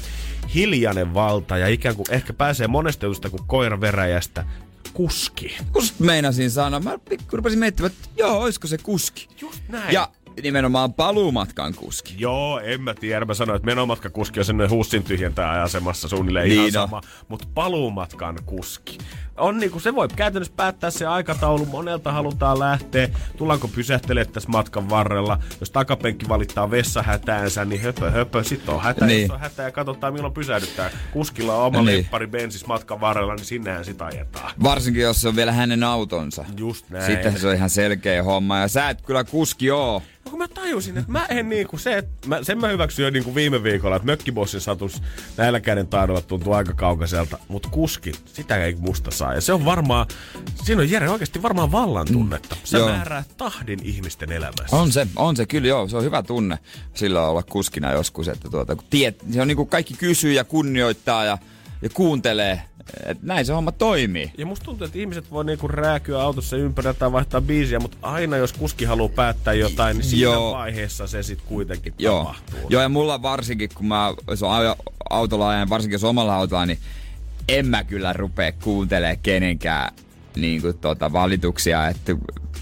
hiljainen valta ja ikään kuin ehkä pääsee monesta kuin koira veräjästä. Kuski. Just meinasin sanoa, mä rupesin miettimään, että joo, olisiko se kuski. Just näin. Ja nimenomaan paluumatkan kuski. Joo, en mä tiedä. Mä sanoin, että menomatkakuski on sellainen hussin tyhjentää asemassa suunnilleen Niin ihan sama. Mutta paluumatkan kuski. On niinku, se voi käytännössä päättää se aikataulu, monelta halutaan lähteä, tullaanko pysähtelemään tässä matkan varrella. Jos takapenkki valittaa vessahätäänsä, niin höpö höpö, sit on hätä, Niin. jos on hätä ja katsotaan milloin pysähdytään. Kuskilla on oma Niin. lemppari bensis matkan varrella, niin sinnehän sitä ajetaan. Varsinkin jos se on vielä hänen autonsa. Just näin. Sitten se on ihan selkeä homma. Ja sä et kyllä kuski oo. No kun mä tajusin, että mä en niinku se, että mä, sen mä hyväksyin jo niinku viime viikolla, että mökkibossin satus näillä käden taidolla tuntuu aika kaukaiselta, mutta kuski, sitä ei musta saa. Ja se on varmaan, siinä on Jere oikeasti varmaan vallan tunnetta. Se Joo. määrää tahdin ihmisten elämässä. On se, on se kyllä joo. Se on hyvä tunne sillä olla kuskina joskus, että tuota, kun tiet, se on niinku kaikki kysyy ja kunnioittaa ja, ja kuuntelee. Että näin se homma toimii. Ja musta tuntuu, että ihmiset voi niinku rääkyä autossa ympäri tai vaihtaa biisiä, mutta aina jos kuski haluaa päättää jotain, niin siinä Joo. vaiheessa se sitten kuitenkin Joo. tapahtuu. Joo, ja mulla varsinkin, kun mä autolla ajan, varsinkin jos omalla autolla, niin en mä kyllä rupea kuuntelemaan kenenkään niin kuin, tota, valituksia. Että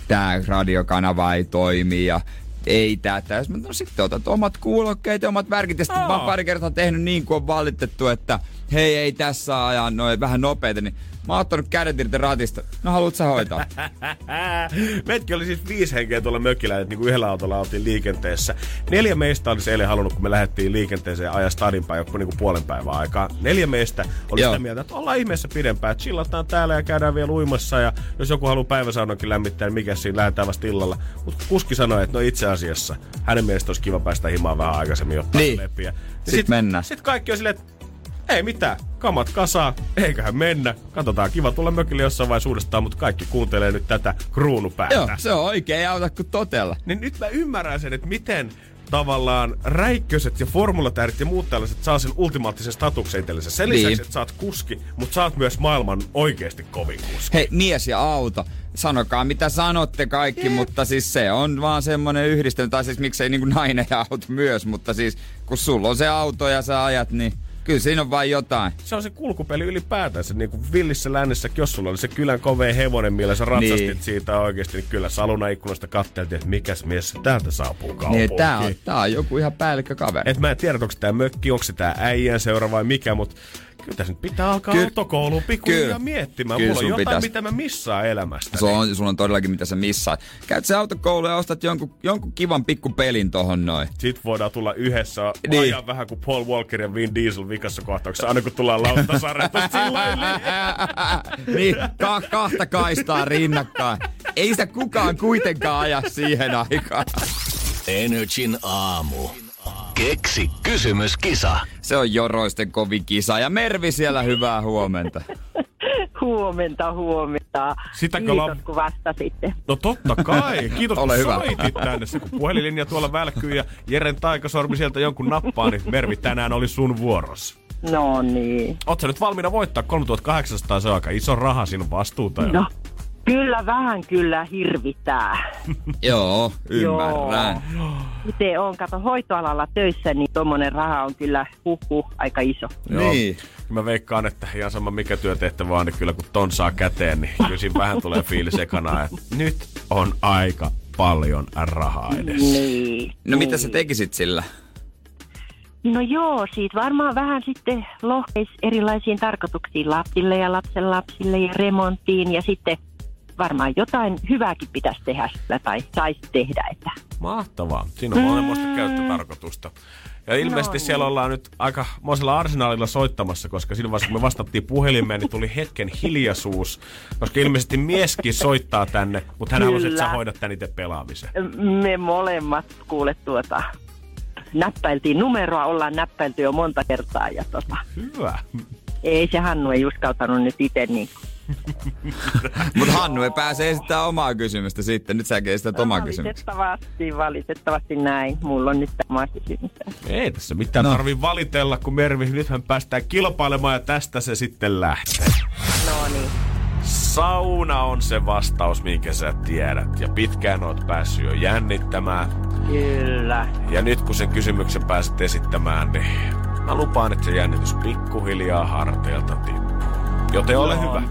tämä radiokanava ei toimi ja ei tätä. Jos mä, no sitten otat omat kuulokkeet ja omat värkit. Ja sitten mä oon pari kertaa tehnyt niin kuin on valittettu, että hei ei tässä aja noin vähän nopeita, niin mä oon ottanut kädet irti ratista. No haluut sä hoitaa? Metki oli siis viisi henkeä tuolla mökillä, että niinku yhdellä autolla oltiin liikenteessä. Neljä meistä olisi eilen halunnut, kun me lähdettiin liikenteeseen ajaa stadin päin joku niinku puolen päivän aikaa. Neljä meistä oli Joo. sitä mieltä, että ollaan ihmeessä pidempään, että chillataan täällä ja käydään vielä uimassa. Ja jos joku haluaa päiväsaunankin lämmittää, niin mikä siinä lähdetään vasta illalla. Mutta kuski sanoi, että no itse asiassa hänen mielestä olisi kiva päästä himaan vähän aikaisemmin ottaa Niin. leppiä. Sit mennään. Sitten kaikki on silleen, että ei mitään, kamat kasaa, eiköhän mennä. Katsotaan, kiva tulla mökille jossain vaiheessa uudestaan, mutta kaikki kuuntelee nyt tätä kruunupäätä. Joo, se on oikein, ei auta kuin totella. Niin nyt mä ymmärrän sen, että miten tavallaan räikköset ja formulatärit ja muut tällaiset saa sen ultimaattisen statuksen itsellensä. Sen Niin. lisäksi, että sä oot kuski, mutta sä oot myös maailman oikeasti kovin kuski. Hei, mies ja auto. Sanokaa mitä sanotte kaikki, mutta siis se on vaan semmonen yhdistelmä. Tai siis miksei niinku nainen ja auto myös, mutta siis kun sulla on se auto ja sä ajat, niin kyllä siinä on vain jotain. Se on se kulkupeli ylipäätään. Se niinku villissä lännessäkin, jos sulla oli se kylän kovea hevonen, millä sä ratsastit Niin. niin. siitä oikeasti, niin kyllä saluna ikkunasta katteltiin, että mikäs mies täältä saapuu kaupunkiin. Niin, tää on, tää on joku ihan päällikkökaveri. Et mä en tiedä, onko tää mökki, onko se tää äijän seura vai mikä, mutta kyllä tässä nyt pitää alkaa Kyllä. autokouluun pikkuhiljaa miettimään. Kyllä Mulla on jotain, pitäis. mitä mä missaan elämästä. Se on, sulla on todellakin mitä sä missaat. Käyt se autokoulu ja ostat jonkun, jonkun kivan pikkupelin tohon noin. Sitten voidaan tulla yhdessä Niin. niin. ajaa vähän kuin Paul Walker ja Vin Diesel vikassa kohtauksessa, aina kun tullaan lautasarjasta sillä niin, ka- kahta kaistaa rinnakkain. Ei sitä kukaan kuitenkaan aja siihen aikaan. Energin aamu. Keksi kysymyskisa. Se on joroisten kovin kisa. Ja Mervi siellä, hyvää huomenta. Huomenta, huomenta. Sitäkö Kiitos, la- kun vastasitte. No totta kai. Kiitos, Ole kun hyvä. soitit tänne. Se kun puhelinlinja tuolla välkkyy ja Jeren taikasormi sieltä jonkun nappaa, niin Mervi tänään oli sun vuorossa. No niin. Oot sä nyt valmiina voittaa 3800, se on aika iso raha, siinä on vastuuta. jo. No, kyllä vähän kyllä hirvitää. Joo, ymmärrän. Miten on, kato, hoitoalalla töissä, niin tuommoinen raha on kyllä huhu aika iso. Joo. Niin. Mä veikkaan, että ihan sama mikä työtehtävä on, niin kyllä kun ton saa käteen, niin kyllä siinä vähän tulee fiilis ekana, että nyt on aika paljon rahaa edessä. Niin. No mitä sä tekisit sillä? No joo, siitä varmaan vähän sitten lohkeis erilaisiin tarkoituksiin lapsille ja lapsen lapsille ja remonttiin ja sitten varmaan jotain hyvääkin pitäisi tehdä sillä tai saisi tehdä. Että. Mahtavaa. Siinä on monenmoista käyttötarkoitusta. Ja ilmeisesti No siellä ollaan nyt aika moisella arsenaalilla soittamassa, koska siinä vaiheessa kun me vastattiin puhelimeen, niin tuli hetken hiljaisuus. Koska ilmeisesti mieskin soittaa tänne, mutta hän halusi, että sä Kyllä. hoidat tän itse pelaamisen. Me molemmat kuule tuota, näppäiltiin numeroa, ollaan näppäilty jo monta kertaa ja tota, Hyvä. ei se Hannu ei uskaltanut nyt itse niin. Mutta Hannu ei pääse esittämään omaa kysymystä sitten. Nyt säkin esität omaa kysymystä. Valitettavasti, valitettavasti näin. Mulla on nyt tämä kysymys. Ei tässä mitään no. tarvii valitella, kun Mervi, nythän päästään kilpailemaan ja tästä se sitten lähtee. No niin. Sauna on se vastaus, minkä sä tiedät. Ja pitkään oot päässyt jo jännittämään. Kyllä. Ja nyt kun sen kysymyksen pääset esittämään, niin mä lupaan, että se jännitys pikkuhiljaa harteilta tippuu. Joten ole hyvä.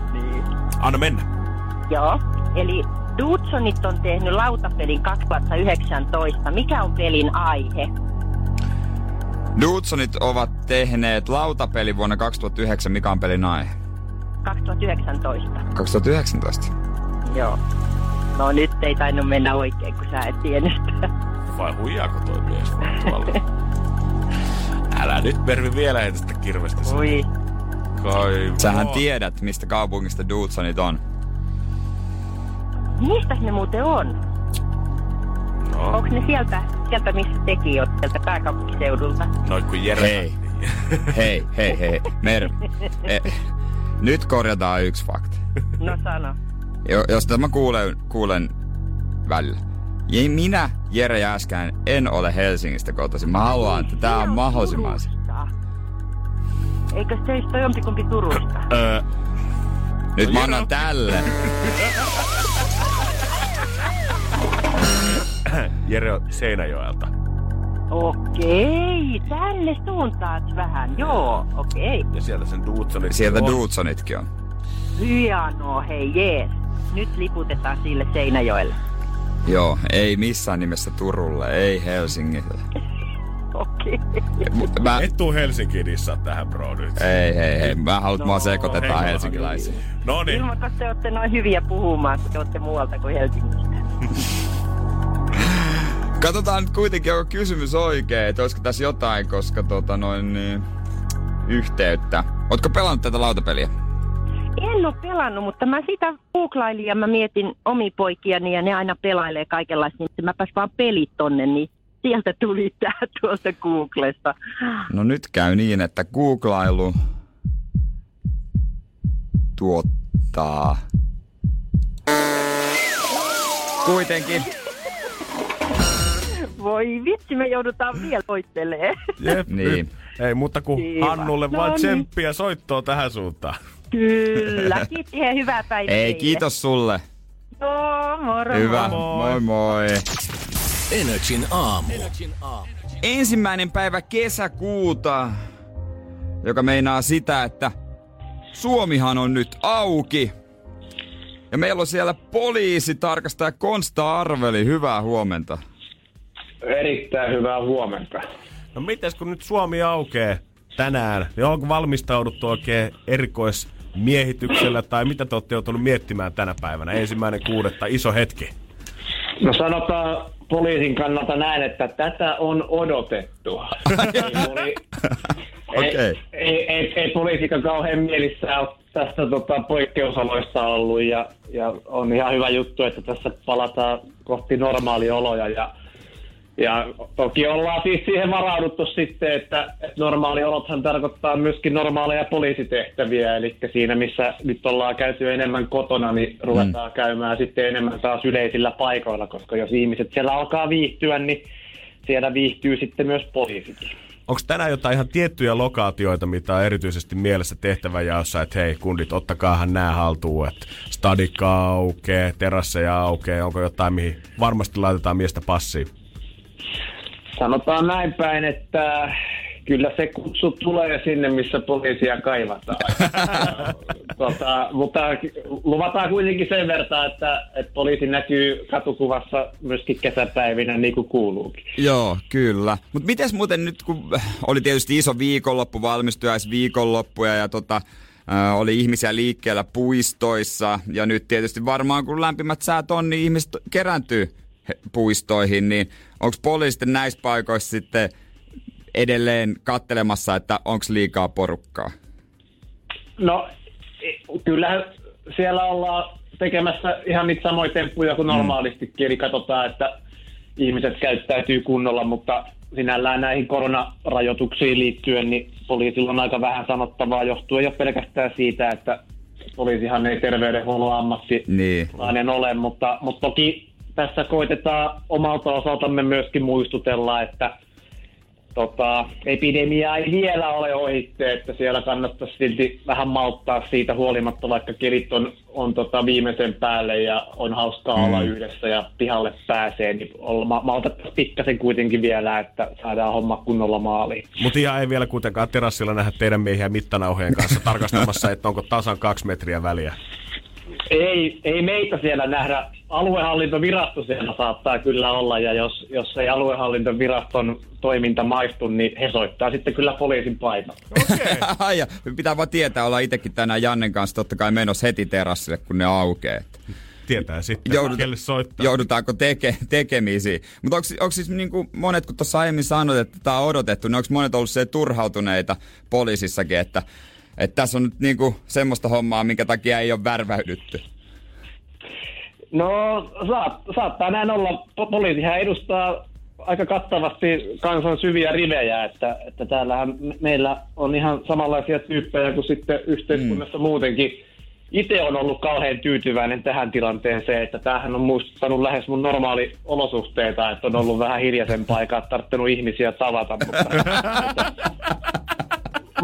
Anna mennä. Joo. Eli Dudsonit on tehnyt lautapelin 2019. Mikä on pelin aihe? Dudsonit ovat tehneet lautapeli vuonna 2009. Mikä on pelin aihe? 2019. 2019. Joo. No nyt ei tainnut mennä oikein, kun sä et tiennyt. Vai huijaako toi mies? Älä nyt Mervi vielä heitä sitä kirvestä. sinne. Ui. Kai Sähän tiedät, mistä kaupungista Dudsonit on. Mistä ne muuten on? No, Onko ne sieltä, sieltä missä tekin oot, sieltä pääkaupunkiseudulta? noin kun Jere... Hei. Hei, hei, hei. Mervi. E, nyt korjataan yksi fakta. No sano. Jo, jos tämä kuulen, kuulen välillä. Ja minä, Jere Jäskään, en ole Helsingistä kotoisin. Mä haluan, että tää on mahdollisimman... Eikö teistä ole jompikumpi Turusta? Öö, Nyt No mä annan tälle. Jere on Seinäjoelta. Okei, tänne suuntaat vähän. Joo, okei. Ja sieltä sen Dudsonit Sieltä on. Dudsonitkin on. Hienoa, hei jees. nyt liputetaan sille Seinäjoelle. Joo, ei missään nimessä Turulle, ei Helsingille. Okei. Mä, Et tuu Helsinkiin tähän bro nyt. ei, hei, hei. Mä haluan, että mua No, sekoitetaan hei, helsinkiläisiin. No niin. Ilman, te olette noin hyviä puhumaan, kun te olette muualta kuin Helsingistä. Katsotaan nyt kuitenkin, onko kysymys oikein, että olisiko tässä jotain, koska tota noin niin, yhteyttä. Ootko pelannut tätä lautapeliä? En ole pelannut, mutta mä sitä googlailin ja mä mietin omi poikiani ja ne aina pelailee kaikenlaista, niin mäpäs vaan pelit tonne, niin sieltä tuli tää tuolta Googlesta. No nyt käy niin, että googlailu tuottaa kuitenkin. Voi vitsi, me joudutaan vielä voittelee. Jep, Niin. Ei muuta kuin Kiva. Hannulle No vaan niin. tsemppiä soittoa tähän suuntaan. Kyllä, kiitti ja hyvää päivää Ei, teille. kiitos sulle. Joo, moro. Hyvä, Moi. moi moi. Energin aamu. Ensimmäinen päivä kesäkuuta, joka meinaa sitä, että Suomihan on nyt auki. Ja meillä on siellä poliisi tarkastaja Konsta Arveli. Hyvää huomenta. Erittäin hyvää huomenta. No mites kun nyt Suomi aukee tänään, niin onko valmistauduttu oikein erikoismiehityksellä tai mitä te olette joutunut miettimään tänä päivänä? Ensimmäinen kuudetta, iso hetki. No sanotaan poliisin kannalta näin, että tätä on odotettu. ei, poli- Okei. ei, ei, ei, ei poliisikaan kauhean mielissään ole tästä tota, poikkeusoloista ollut ja, ja on ihan hyvä juttu, että tässä palataan kohti normaalioloja ja ja toki ollaan siis siihen varauduttu sitten, että, normaaliolothan tarkoittaa myöskin normaaleja poliisitehtäviä, eli siinä missä nyt ollaan käyty enemmän kotona, niin ruvetaan mm. käymään sitten enemmän taas yleisillä paikoilla, koska jos ihmiset siellä alkaa viihtyä, niin siellä viihtyy sitten myös poliisikin. Onko tänään jotain ihan tiettyjä lokaatioita, mitä on erityisesti mielessä tehtäväjaossa, että hei kundit, ottakaahan nämä haltuun, että stadikka aukee, terasseja aukee, onko jotain, mihin varmasti laitetaan miestä passiin? Sanotaan näin päin, että kyllä se kutsu tulee sinne, missä poliisia kaivataan. tota, mutta luvataan kuitenkin sen verran, että, että poliisi näkyy katukuvassa myöskin kesäpäivinä niin kuin kuuluukin. Joo, kyllä. Mutta miten muuten nyt, kun oli tietysti iso viikonloppu, valmistujaisviikonloppuja ja tota, äh, oli ihmisiä liikkeellä puistoissa ja nyt tietysti varmaan kun lämpimät säät on, niin ihmiset kerääntyy puistoihin, niin onko poliisi sitten näissä paikoissa sitten edelleen kattelemassa, että onko liikaa porukkaa? No, e- kyllä siellä ollaan tekemässä ihan niitä samoja temppuja kuin normaalistikin, eli katsotaan, että ihmiset käyttäytyy kunnolla, mutta sinällään näihin koronarajoituksiin liittyen, niin poliisilla on aika vähän sanottavaa johtuen jo pelkästään siitä, että poliisihan ei terveydenhuollon ammattilainen Niin. ole, mutta, mutta toki tässä koitetaan omalta osaltamme myöskin muistutella, että tota, epidemia ei vielä ole ohitte, että siellä kannattaisi silti vähän malttaa siitä huolimatta, vaikka kelit on, on tota viimeisen päälle ja on hauskaa mm. olla yhdessä ja pihalle pääsee, niin olla- ma- maltettaisiin pikkasen kuitenkin vielä, että saadaan homma kunnolla maaliin. Mutta ihan ei vielä kuitenkaan terassilla nähdä teidän miehiä mittanauhojen kanssa tarkastamassa, että onko tasan kaksi metriä väliä. Ei, ei meitä siellä nähdä. Aluehallintovirasto siellä saattaa kyllä olla, ja jos, jos ei aluehallintoviraston toiminta maistu, niin he soittaa sitten kyllä poliisin paikalle. Ai ja, pitää vaan tietää, olla itsekin tänään Jannen kanssa totta kai menossa heti terassille, kun ne aukeaa. Tietää sitten, Joudut- kelle soittaa. Joudutaanko teke, tekemisiin. Mutta onko siis niinku monet, kun tuossa aiemmin sanoit, että tämä on odotettu, niin onko monet ollut se turhautuneita poliisissakin, että, että tässä on nyt niinku semmoista hommaa, minkä takia ei ole värväydytty? No saat, saattaa näin olla. Po- Poliisihan edustaa aika kattavasti kansan syviä rivejä, että, että täällähän me- meillä on ihan samanlaisia tyyppejä kuin sitten yhteiskunnassa mm. muutenkin. Itse on ollut kauhean tyytyväinen tähän tilanteeseen, että tämähän on muistuttanut lähes mun normaali olosuhteita, että on ollut vähän hiljaisempaa eikä tarttunut ihmisiä tavata. Mutta,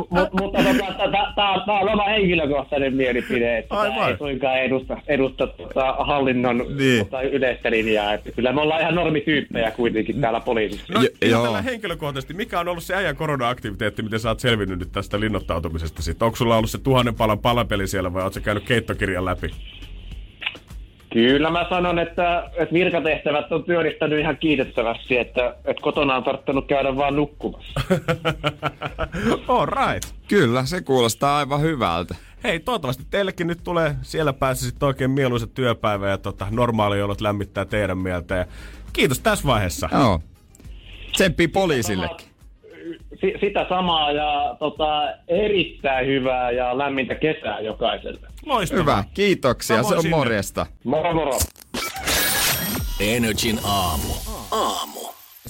mutta, tota, tämä on oma henkilökohtainen mielipide, että tämä Aivan. ei suinkaan edusta, edusta tota, hallinnon Niin. tota, yleistä linjaa. Että kyllä me ollaan ihan normityyppejä kuitenkin täällä poliisissa. No, ihan joo. tällä henkilökohtaisesti, mikä on ollut se äijän korona-aktiviteetti, miten sä oot selvinnyt nyt tästä linnoittautumisesta sitten? Onko sulla ollut se tuhannen palan palapeli siellä vai oot sä käynyt keittokirjan läpi? Kyllä mä sanon, että, että virkatehtävät on pyörittänyt ihan kiitettävästi, että, että kotona on tarttunut käydä vaan nukkumassa. All right. Kyllä, se kuulostaa aivan hyvältä. Hei, toivottavasti teillekin nyt tulee siellä päässä sitten oikein mieluisa työpäivä ja tota, normaaliolot lämmittää teidän mieltä. Ja kiitos tässä vaiheessa. Joo. Tsemppii poliisillekin. Si- sitä samaa ja tota, erittäin hyvää ja lämmintä kesää jokaiselle. Loistavaa. Hyvä, kiitoksia. Samoin se on sinne. morjesta. Moro moro. Energin aamu. Aamu.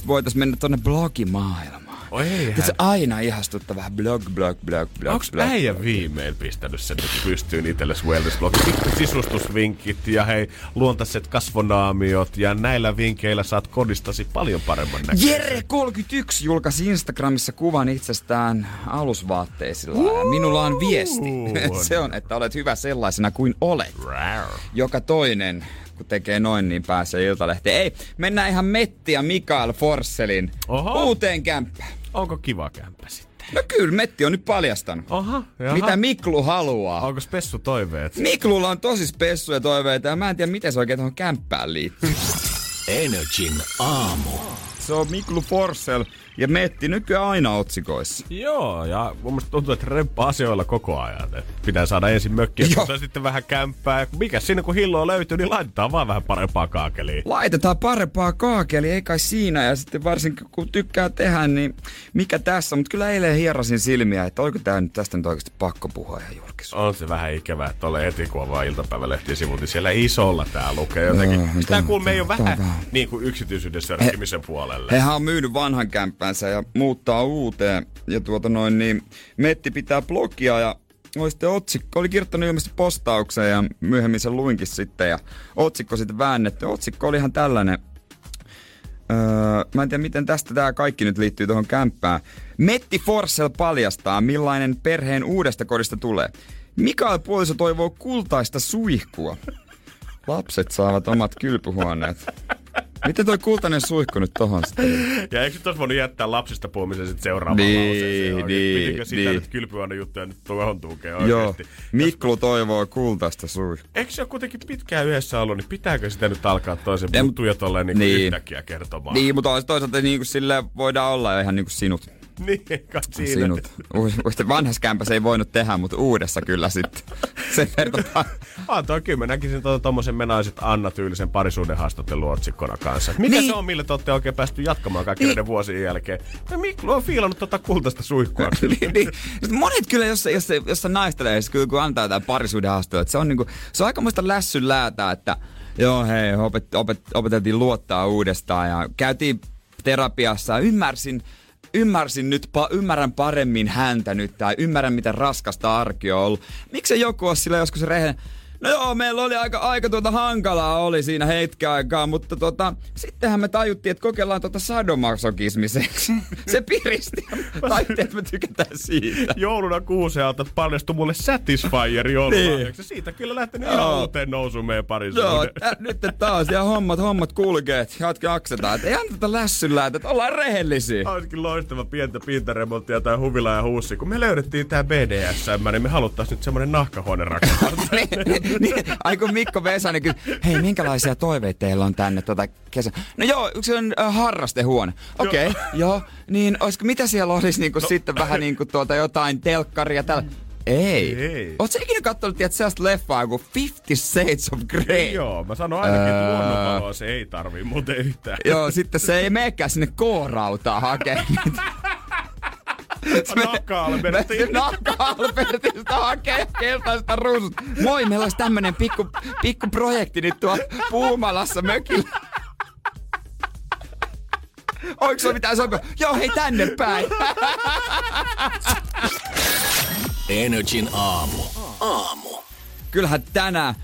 Voitais mennä tonne blogimaailmaan. Oi Se aina ihastuttaa vähän blog, blog, blog, blog, Onko blog. äijä viimein pistänyt sen nyt pystyyn itsellesi wellness-blogi? Pikku sisustusvinkit ja hei, luontaiset kasvonaamiot ja näillä vinkkeillä saat kodistasi paljon paremman näköisen. Jere31 julkaisi Instagramissa kuvan itsestään alusvaatteisilla. Ja minulla on viesti. on. Se on, että olet hyvä sellaisena kuin olet. Joka toinen, kun tekee noin, niin pääsee iltalehteen. Ei, mennään ihan Metti ja Mikael Forsselin Oho. uuteen kämppään. Onko kiva kämppä sitten? No kyllä, Metti on nyt paljastanut. Oha, jaha. Mitä Miklu haluaa. Onko spessu toiveet? Miklulla on tosi spessuja toiveita ja mä en tiedä, miten se oikein tuohon kämppään liittyy. Energin aamu. Se on Miklu Forssell ja Metti nykyään aina otsikoissa. Joo, ja mun mielestä tuntuu, että remppa asioilla koko ajan. Et pitää saada ensin mökkiä, mutta sitten vähän kämppää. Mikä siinä kun hilloa löytyy, niin laitetaan vaan vähän parempaa kaakeliin. Laitetaan parempaa kaakeli, ei kai siinä. Ja sitten varsinkin kun tykkää tehdä, niin mikä tässä. Mutta kyllä eilen hierasin silmiä, että oliko tää nyt tästä nyt oikeasti pakko puhua ihan julkisuudessa. On se vähän ikävää, että ole heti kun avaa iltapäivälehti sivut, niin siellä isolla tää lukee jotenkin. Joo, tää- kuulme ei ole vähän vähän. niin kuin yksityisyyden sörkkimisen puolelle. Hehän on myynyt vanhan kämppänsä ja muuttaa uuteen. Ja tuota noin, niin Metti pitää blogia ja oli sitten otsikko, oli kirjoittanut ilmeisesti postaukseen ja myöhemmin sen luinkin sitten ja otsikko sitten väännetty. Otsikko oli ihan tällainen, Öö, mä en tiedä, miten tästä tämä kaikki nyt liittyy tuohon kämppään. Metti Forssell paljastaa, millainen perheen uudesta kodista tulee. Mikael puoliso toivoo kultaista suihkua. Lapset saavat omat kylpyhuoneet. Miten toi kultainen suihku nyt tohon sitten? Ja eikö nyt olisi voinut jättää lapsista puhumisen sitten seuraavaan Niin, lauseeseen? niin, Pitikö sitä niin. nyt kylpyhuone juttuja nyt tuohon tukea Joo, oikeesti? Miklu toivoo kultaista suihkua. Eikö se ole kuitenkin pitkään yhdessä ollut, niin pitääkö sitä nyt alkaa toisen En- tolleen niin Niin. yhtäkkiä kertomaan? Niin, mutta tois- toisaalta niin kuin sille voidaan olla ihan niin kuin sinut. Niin, kai siinä. Sinut. Vanhassa kämpässä ei voinut tehdä, mutta uudessa kyllä sitten. Sen verran Ah, toi kyllä mä näkisin tuon tommosen menaiset Anna-tyylisen parisuuden haastattelun otsikkona kanssa. Mikä Niin. se on, millä te olette oikein päästy jatkamaan kaikki näiden vuosien jälkeen? Ja Miklu on fiilannut tota kultaista suihkua. niin, niin. Sitten monet kyllä, jos, jos, jos naistelee, kyllä kun antaa jotain parisuuden että se on, niinku, se on aikamoista lässyn läätä, että joo hei, opet, opet, opeteltiin luottaa uudestaan ja käytiin terapiassa ymmärsin, ymmärsin nyt, pa, ymmärrän paremmin häntä nyt tai ymmärrän miten raskasta arki on ollut. Miksi joku on sillä joskus rehellinen? No joo, meillä oli aika, aika tuota hankalaa oli siinä hetken aikaa, mutta tota, sittenhän me tajuttiin, että kokeillaan tuota sadomasokismiseksi. Se piristi. Tajuttiin, että me tykätään siitä. Jouluna kuusealta paljastui mulle Satisfyeri joululahjaksi. Siitä kyllä lähtenyt ihan Joo. uuteen nousuun meidän Joo, parisuuden. tä, nyt taas ja hommat, hommat kulkee, että jatke aksetaan. Et ei anneta lässyllä, että ollaan rehellisiä. Olisikin loistava pientä pintaremonttia tai huvila ja huussi. Kun me löydettiin tää BDSM, niin me haluttais nyt semmonen nahkahuone rakentaa. niin, niin, ai kun Mikko Vesanen kysyi, hei minkälaisia toiveita teillä on tänne tota kesä? No joo, yksi on äh, harrastehuone. Okei, okay, joo. Niin olisiko, mitä siellä olisi niinku no. sitten vähän niinku tuota jotain telkkaria tällä? Ei. Ei. Oletko ikinä katsonut, tiedät, sellaista leffaa kuin Fifty Shades of Grey? Joo, mä sanon ainakin, että Öö. luonnonvaloa se ei tarvii muuten yhtään. Joo, sitten se ei meekään sinne K-rautaa hakemaan. Nahka-Albertin. Nahka-Albertista hakee keltaista ruusut. Moi, meillä olisi tämmönen pikku, pikku projekti nyt tuolla Puumalassa mökillä. Oiko se mitään sopia? Joo, hei tänne päin. Energin aamu. Aamu. Kyllähän tänään,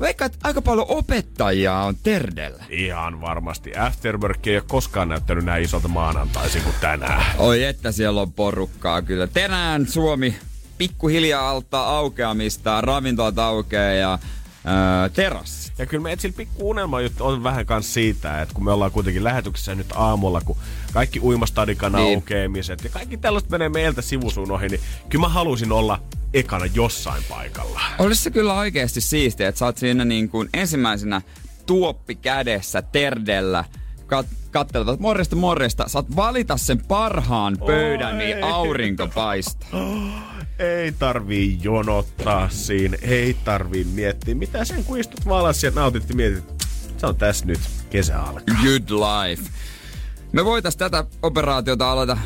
vaikka aika paljon opettajia on terdellä. Ihan varmasti. Afterwork ei ole koskaan näyttänyt näin isolta maanantaisin kuin tänään. Oi että siellä on porukkaa kyllä. Tänään Suomi pikkuhiljaa altaa aukeamista, ravintolat aukeaa ja öö, terassi. Ja kyllä me etsillä pikku unelma juttu on vähän kans siitä, että kun me ollaan kuitenkin lähetyksessä nyt aamulla, kun kaikki uimastadikan Niin. aukeamiset ja kaikki tällaiset menee meiltä sivusuun ohi, niin kyllä mä haluaisin olla ekana jossain paikalla. Olisi se kyllä oikeasti siistiä, että sä oot siinä niin kuin ensimmäisenä tuoppi kädessä, terdellä, kat- kattelevat morjesta morjesta. Saat valita sen parhaan pöydän, niin ei. aurinko paistaa. Ei tarvii jonottaa siinä, ei tarvii miettiä. Mitä sen kun istut valas ja nautit ja mietit, se on tässä nyt, kesä alkaa. Good life. Me voitais tätä operaatiota aloita äh,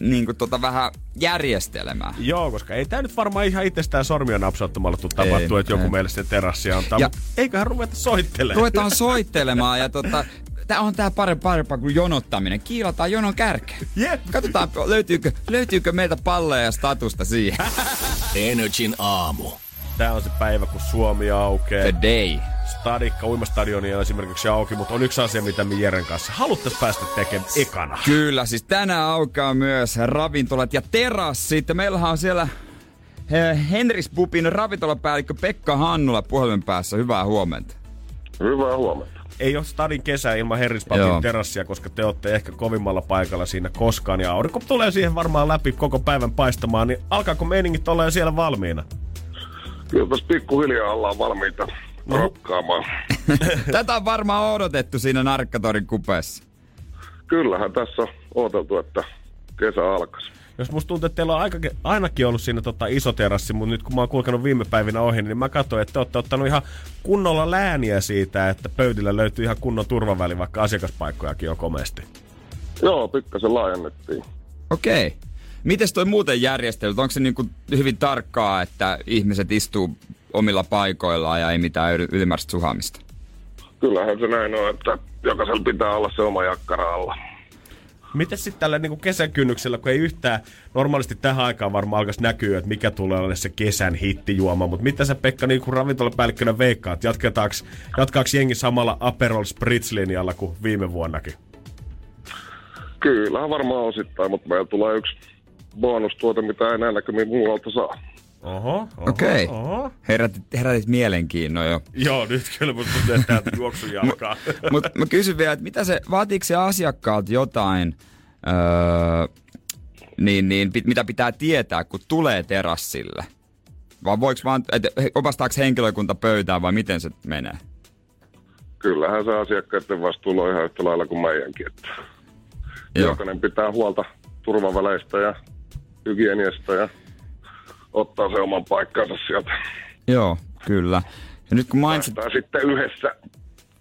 niin kuin tota vähän järjestelemään. Joo, koska ei tämä nyt varmaan ihan itsestään sormia napsauttamalla tule tapahtuu, Ei, että joku ei. meille sen terassia antaa. Ja... Eiköhän ruveta soittelemaan. Ruvetaan soittelemaan ja tota, tää on tää parempi parempaa kuin jonottaminen. Kiilataan jonon kärkeen. Jep. Katsotaan, löytyykö, löytyykö meiltä palleja ja statusta siihen. Energin aamu. Tää on se päivä, kun Suomi aukeaa. The day. Stadikka, uimastadioni on esimerkiksi auki, mutta on yksi asia, mitä me Jeren kanssa haluttais päästä tekemään ekana. Kyllä, siis tänään aukeaa myös ravintolat ja terassit. Meillähän on siellä Henris Pupin ravintolapäällikkö Pekka Hannula puhelimen päässä. Hyvää huomenta. Hyvää huomenta. Ei ole stadin kesä ilman. Herrispapin terassia, koska te olette ehkä kovimmalla paikalla siinä koskaan. Ja aurinko tulee siihen varmaan läpi koko päivän paistamaan, niin alkaako meiningit olla jo siellä valmiina? Kyllä tässä pikkuhiljaa ollaan valmiita No. rokkaamaan. Tätä on varmaan odotettu siinä Narkkatorin kupeessa. Kyllähän tässä on odoteltu, että kesä alkaisi. Jos musta tuntuu, että teillä on aika, ainakin ollut siinä tota iso terassi, mutta nyt kun mä oon kulkenut viime päivinä ohi, niin mä katsoin, että te olette ottanut ihan kunnolla lääniä siitä, että pöydillä löytyy ihan kunnon turvaväli, vaikka asiakaspaikkojakin on komeasti. Joo, pikkasen laajennettiin. Okei. Okay. Mites toi muuten järjestelyt? Onko se niinku hyvin tarkkaa, että ihmiset istuu omilla paikoillaan ja ei mitään yl- ylimääräistä suhaamista? Kyllähän se näin on, että jokaisella pitää olla se oma jakkara alla. Miten sitten tällä niin kesän kynnyksellä, kun ei yhtään normaalisti tähän aikaan varmaan alkaisi näkyä, että mikä tulee olla se kesän hittijuoma, mutta mitä sä Pekka niin kuin ravintolapäällikkönä veikkaat? Jatketaanko, jatkaako jengi samalla Aperol Spritz-linjalla kuin viime vuonnakin? Kyllähän varmaan osittain, mutta meillä tulee yksi bonustuote, mitä ei näin näkymin muualta saa. Oho, oho, Okei. oho. Herätit, herätit mielenkiinnon jo. Joo, nyt kyllä musta tuntuu, että täältä juoksu jalkaa. Mutta mä kysyn vielä, että mitä se, vaatiiko se asiakkaalta jotain, öö, niin, niin, pit, mitä pitää tietää, kun tulee terassille? Vai voiko vaan, et, opastaako henkilökunta pöytään vai miten se menee? Kyllähän se asiakkaiden vastuulla on ihan yhtä lailla kuin meidänkin. Että Joo. jokainen pitää huolta turvaväleistä ja hygieniasta ja ottaa se oman paikkansa sieltä. Joo, kyllä. Ja nyt kun mainitsit, Päästään sitten yhdessä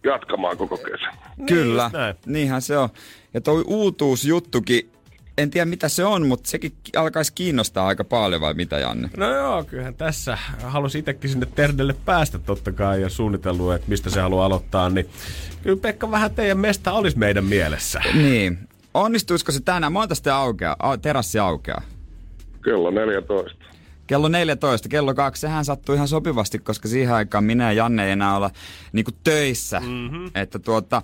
jatkamaan koko kesän. kyllä, just näin. niinhän se on. Ja toi uutuusjuttukin, en tiedä mitä se on, mutta sekin ki- alkaisi kiinnostaa aika paljon vai mitä Janne? No joo, kyllähän tässä halusin itsekin sinne Terdelle päästä totta kai ja suunnitellut, että mistä se haluaa aloittaa, niin kyllä Pekka vähän teidän mesta olisi meidän mielessä. Niin. Onnistuisiko se tänään? Monta sitten aukeaa, terassi aukeaa? Kello 14. Kello 14, kello 2, sehän sattuu ihan sopivasti, koska siihen aikaan minä ja Janne ei enää olla niinku töissä. Mm-hmm. Että tuota,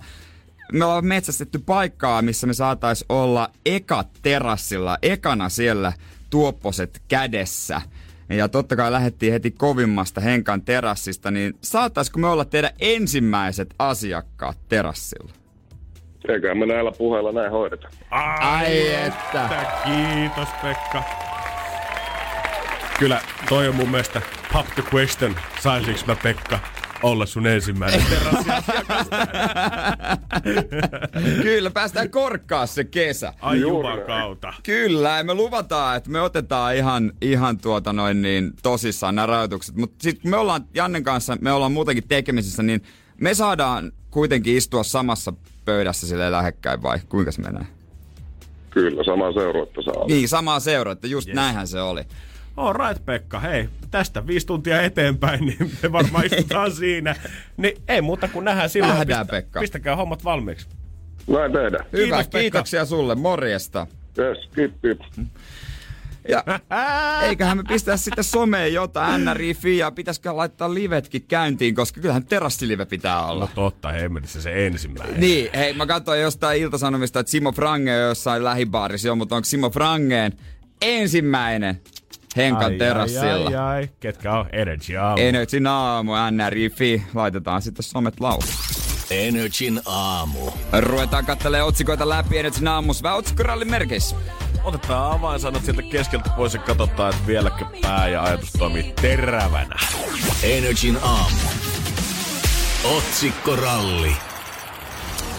me ollaan metsästetty paikkaa, missä me saatais olla eka terassilla, ekana siellä tuopposet kädessä. Ja totta kai lähdettiin heti kovimmasta Henkan terassista, niin saattaisiko me olla teidän ensimmäiset asiakkaat terassilla? Eiköhän me näillä puheilla näin hoideta. Ai että. Kiitos Pekka. Kyllä, toi on mun mielestä pop the question. Saisinko mä Pekka olla sun ensimmäinen terassiasiakas? Kyllä, päästään korkkaa se kesä. Ai kautta. Kyllä, ja me luvataan, että me otetaan ihan, ihan tuota noin niin tosissaan nämä rajoitukset. Mutta sitten kun me ollaan Jannen kanssa, me ollaan muutenkin tekemisissä, niin me saadaan kuitenkin istua samassa pöydässä sille lähekkäin vai kuinka se menee? Kyllä, sama seuruetta saa. Niin, samaa seuraa, että just yes. näinhän se oli. All right, Pekka. Hei, tästä viisi tuntia eteenpäin, niin me varmaan istutaan siinä. Niin ei muuta kuin nähdään silloin. Nähdään, Pekka. Pistäkää hommat valmiiksi. Näin tehdään. Hyvä, Pekka. kiitoksia sulle, morjesta. Yes, kippi. Ja eiköhän me pistää sitten someen jotain NRI ja pitäisikö laittaa livetkin käyntiin, koska kyllähän terassilive pitää olla. No totta, hemmetissä se ensimmäinen. Niin, hei, mä katsoin jostain iltasanomista, että Simo Frange on jossain lähibaarissa, joo, mutta onko Simo Frangeen ensimmäinen Henkan Ai, terassilla? Ai, ai, ai. Ketkä on Energy aamu? Energy aamu, NRI, laitetaan sitten somet laulu. Energin aamu. Ruvetaan kattelee otsikoita läpi Energin aamus. Vähän otsikkorallin merkeissä. Otetaan avainsanat sieltä keskeltä pois ja katsotaan, että vieläkö pää ja ajatus toimii terävänä. Energin aamu. Otsikkoralli.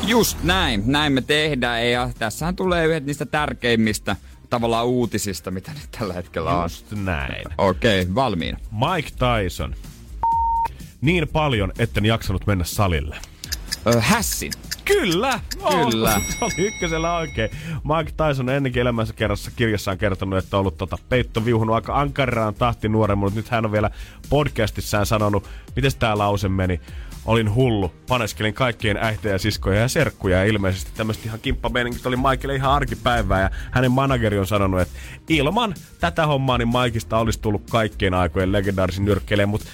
Just näin, näin me tehdään ja tässähän tulee yhdet niistä tärkeimmistä tavallaan uutisista, mitä nyt tällä hetkellä on. Just näin. Okei, okay, valmiina. Mike Tyson. Niin paljon, etten jaksanut mennä salille. Ö, hässin. Kyllä! Kyllä. Se oli ykkösellä oikein. Mike Tyson ennenkin elämänsä kerrassa kirjassaan kertonut, että on ollut tota, peitto viuhunut aika ankaraan tahti nuoren, mutta nyt hän on vielä podcastissaan sanonut, miten tämä lause meni. Olin hullu, paneskelin kaikkien äitejä, siskoja ja serkkuja ja ilmeisesti tämmöistä ihan kimppameiningit oli Mikelle ihan arkipäivää. Ja hänen manageri on sanonut, että ilman tätä hommaa niin Maikista olisi tullut kaikkien aikojen legendaarisin nyrkkeilijä, mutta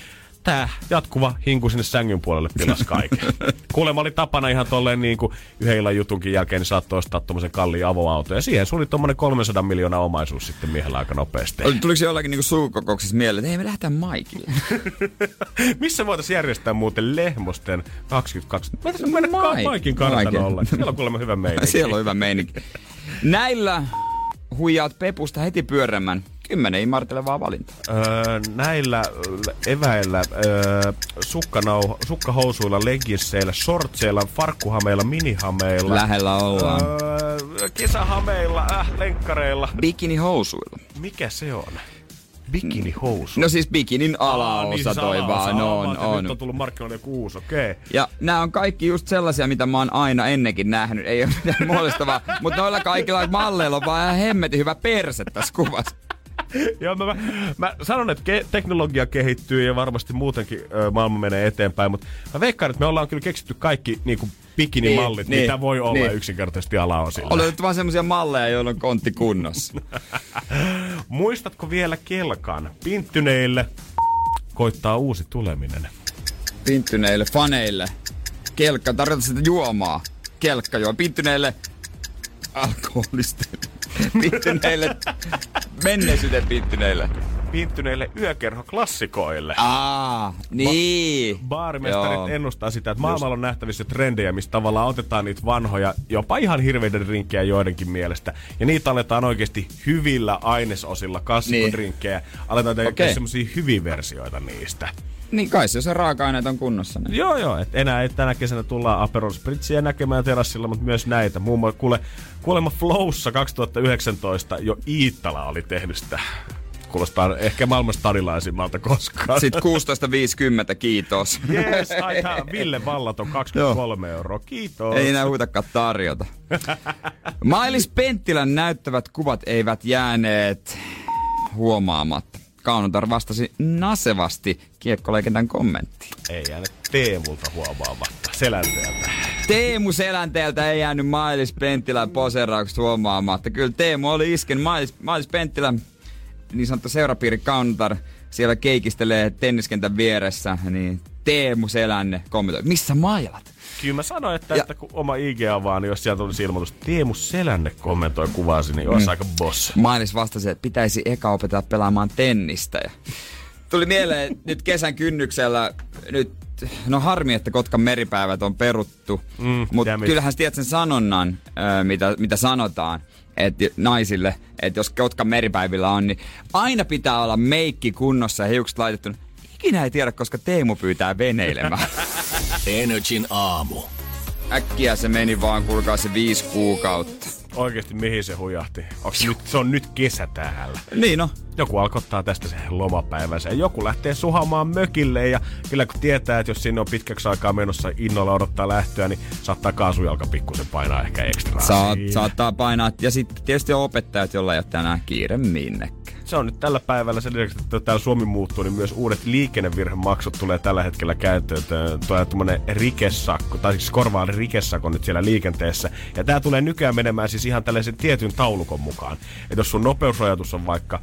tää jatkuva hinku sinne sängyn puolelle pilas kaiken. Kuulemma oli tapana ihan tolleen niin kuin yhden illan jutunkin jälkeen, niin saattoi ostaa tommosen kalliin avoauto. Ja siihen suli tommonen 300 miljoonaa omaisuus sitten miehellä aika nopeasti. Tuliko se jollakin niinku sukukokouksessa mieleen, että hei me lähdetään Maikille? Missä voitaisiin järjestää muuten Lehmosten 2020? Voitaisiin mennä Mai- Mai- Maikin kartano Maikin. olla. Siellä on kuulemma hyvä meininki. Siellä on hyvä meininki. Näillä huijaat Pepusta heti pyörämään. Kymmenen imartelevaa valintaa. Öö, näillä eväillä, öö, sukkanauh- sukkahousuilla, legginsseillä, shortseilla, farkkuhameilla, minihameilla. Lähellä ollaan. Öö, kesähameilla, äh, lenkkareilla. Bikinihousuilla. Mikä se on? Bikinihousu. No siis bikinin alaosa niin, toi vaan Aa, on. ajattelin, on. Nyt on tullut markkinoille joku uusi, okei. Okay. Ja nämä on kaikki just sellaisia, mitä mä oon aina ennenkin nähnyt. Ei ole mitään muodostavaa, mutta noilla kaikilla malleilla on vaan ihan hemmetin hyvä perse tässä kuvassa. Joo, mä, mä, mä sanon, että ke- teknologia kehittyy ja varmasti muutenkin ö, maailma menee eteenpäin, mutta mä veikkaan, että me ollaan kyllä keksitty kaikki niin kuin bikinimallit, Niin, mitä niin, voi olla niin. yksinkertaisesti alaosilla. On löydetty vaan semmoisia malleja, joilla on kontti kunnossa. Muistatko vielä kelkan? Pinttyneille koittaa uusi tuleminen. Pinttyneille faneille. Kelkka, tarjota sitä juomaa. Kelkka juo. Pinttyneille alkoholiste. Pinttyneille menneisyyden pinttyneille. Pinttyneille yökerhoklassikoille. Aa, niin. Baarimestarit Joo. ennustaa sitä, että maailmalla on nähtävissä trendejä, mistä tavallaan otetaan niitä vanhoja, jopa ihan hirveiden rinkkejä joidenkin mielestä. Ja niitä aletaan oikeasti hyvillä ainesosilla kassikkodrinkkejä. Aletaan tehdä okay. semmosia hyviä versioita niistä. Niin kai se, jos se raaka-aineet on kunnossa. Niin. Joo, joo. Et enää ei tänä kesänä tullaan Aperol Spritzia näkemään terassilla, mutta myös näitä. Muun muassa kuule, kuulemma Flowssa 2019 jo Iittala oli tehnyt sitä. Kuulostaa ehkä maailman stadilaisimmalta koskaan. Sitten 16.50, kiitos. Yes, ai tää Ville Vallaton 23 euroa. Kiitos. Ei enää huitakaan tarjota. Mailis Penttilän näyttävät kuvat eivät jääneet huomaamatta. Kaunotar vastasi nasevasti kiekkoleikentän kommenttiin. Ei jäänyt Teemulta huomaamatta. Selänteeltä. Teemu Selänteeltä ei jäänyt Mailis Penttilän poseraukset huomaamatta. Kyllä Teemu oli isken. Mailis, Mailis Penttilä, niin sanottu seurapiiri Kaunotar, siellä keikistelee tenniskentän vieressä, niin Teemu Selänne kommentoi, missä mailat? Kyllä mä sanoin, että, että kun oma IG avaa, niin jos sieltä olisi ilmoitus, Teemu Selänne kommentoi kuvasi, niin olisi Mm. aika boss. Mailis vastasi, että pitäisi eka opetella pelaamaan tennistä. Ja tuli mieleen nyt kesän kynnyksellä, nyt, no harmi, että Kotkan meripäivät on peruttu, Mm, mutta kyllähän tiedät sen sanonnan, ö, mitä, mitä sanotaan että naisille, että jos Kotkan meripäivillä on, niin aina pitää olla meikki kunnossa ja hiukset laitettu. Ikinä ei tiedä, koska Teemu pyytää veneilemään. Energin aamu. Äkkiä se meni vaan, kuulkaa se viisi kuukautta. Oikeesti mihin se hujahti? Onks nyt, se on nyt kesä täällä. Niin no. Joku alkoi ottaa tästä sen lomapäivänsä ja joku lähtee suhamaan mökille ja kyllä kun tietää, että jos sinne on pitkäksi aikaa menossa innolla odottaa lähtöä, niin saattaa kaasujalka pikkusen painaa ehkä ekstraa. Saat, saattaa painaa. Ja sitten tietysti on opettajat, joilla ei ole tänään kiire minnekään. Se on nyt tällä päivällä sen lisäksi, että täällä Suomi muuttuu, niin myös uudet liikennevirhemaksut tulee tällä hetkellä käyttöön. Tulee tuommoinen rikesakko, tai siis korvaan rikesakko nyt siellä liikenteessä. Ja tää tulee nykyään menemään siis ihan tällaisen tietyn taulukon mukaan. Että jos sun nopeusrajoitus on vaikka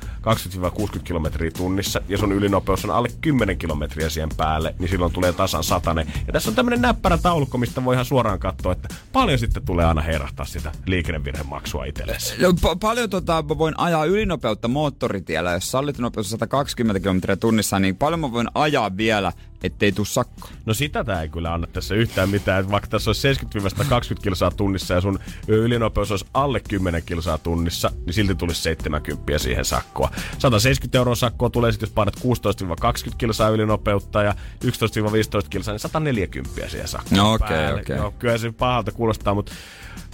20-60 kilometriä tunnissa ja sun ylinopeus on alle 10 kilometriä siihen päälle, niin silloin tulee tasan satanen. Ja tässä on tämmöinen näppärä taulukko, mistä voi ihan suoraan katsoa, että paljon sitten tulee aina heirahtaa sitä liikennevirhemaksua itsellesi. No, pa- paljon tota, voin ajaa ylinopeutta moottoritie moottoritiellä, jos sallittu nopeus on 120 kilometriä tunnissa, niin paljon mä voin ajaa vielä, ettei tuu sakko. No sitä tää ei kyllä anna tässä yhtään mitään. Että vaikka tässä olisi 70-120 kilsaa tunnissa ja sun ylinopeus olisi alle 10 kilsaa tunnissa, niin silti tulisi 70 siihen sakkoa. 170 euroa sakkoa tulee sitten, jos painat 16-20 kilsaa ylinopeutta ja 11-15 kilsaa, niin 140 siihen sakkoa. No okei, päälle. okei. Joo, kyllä se pahalta kuulostaa, mutta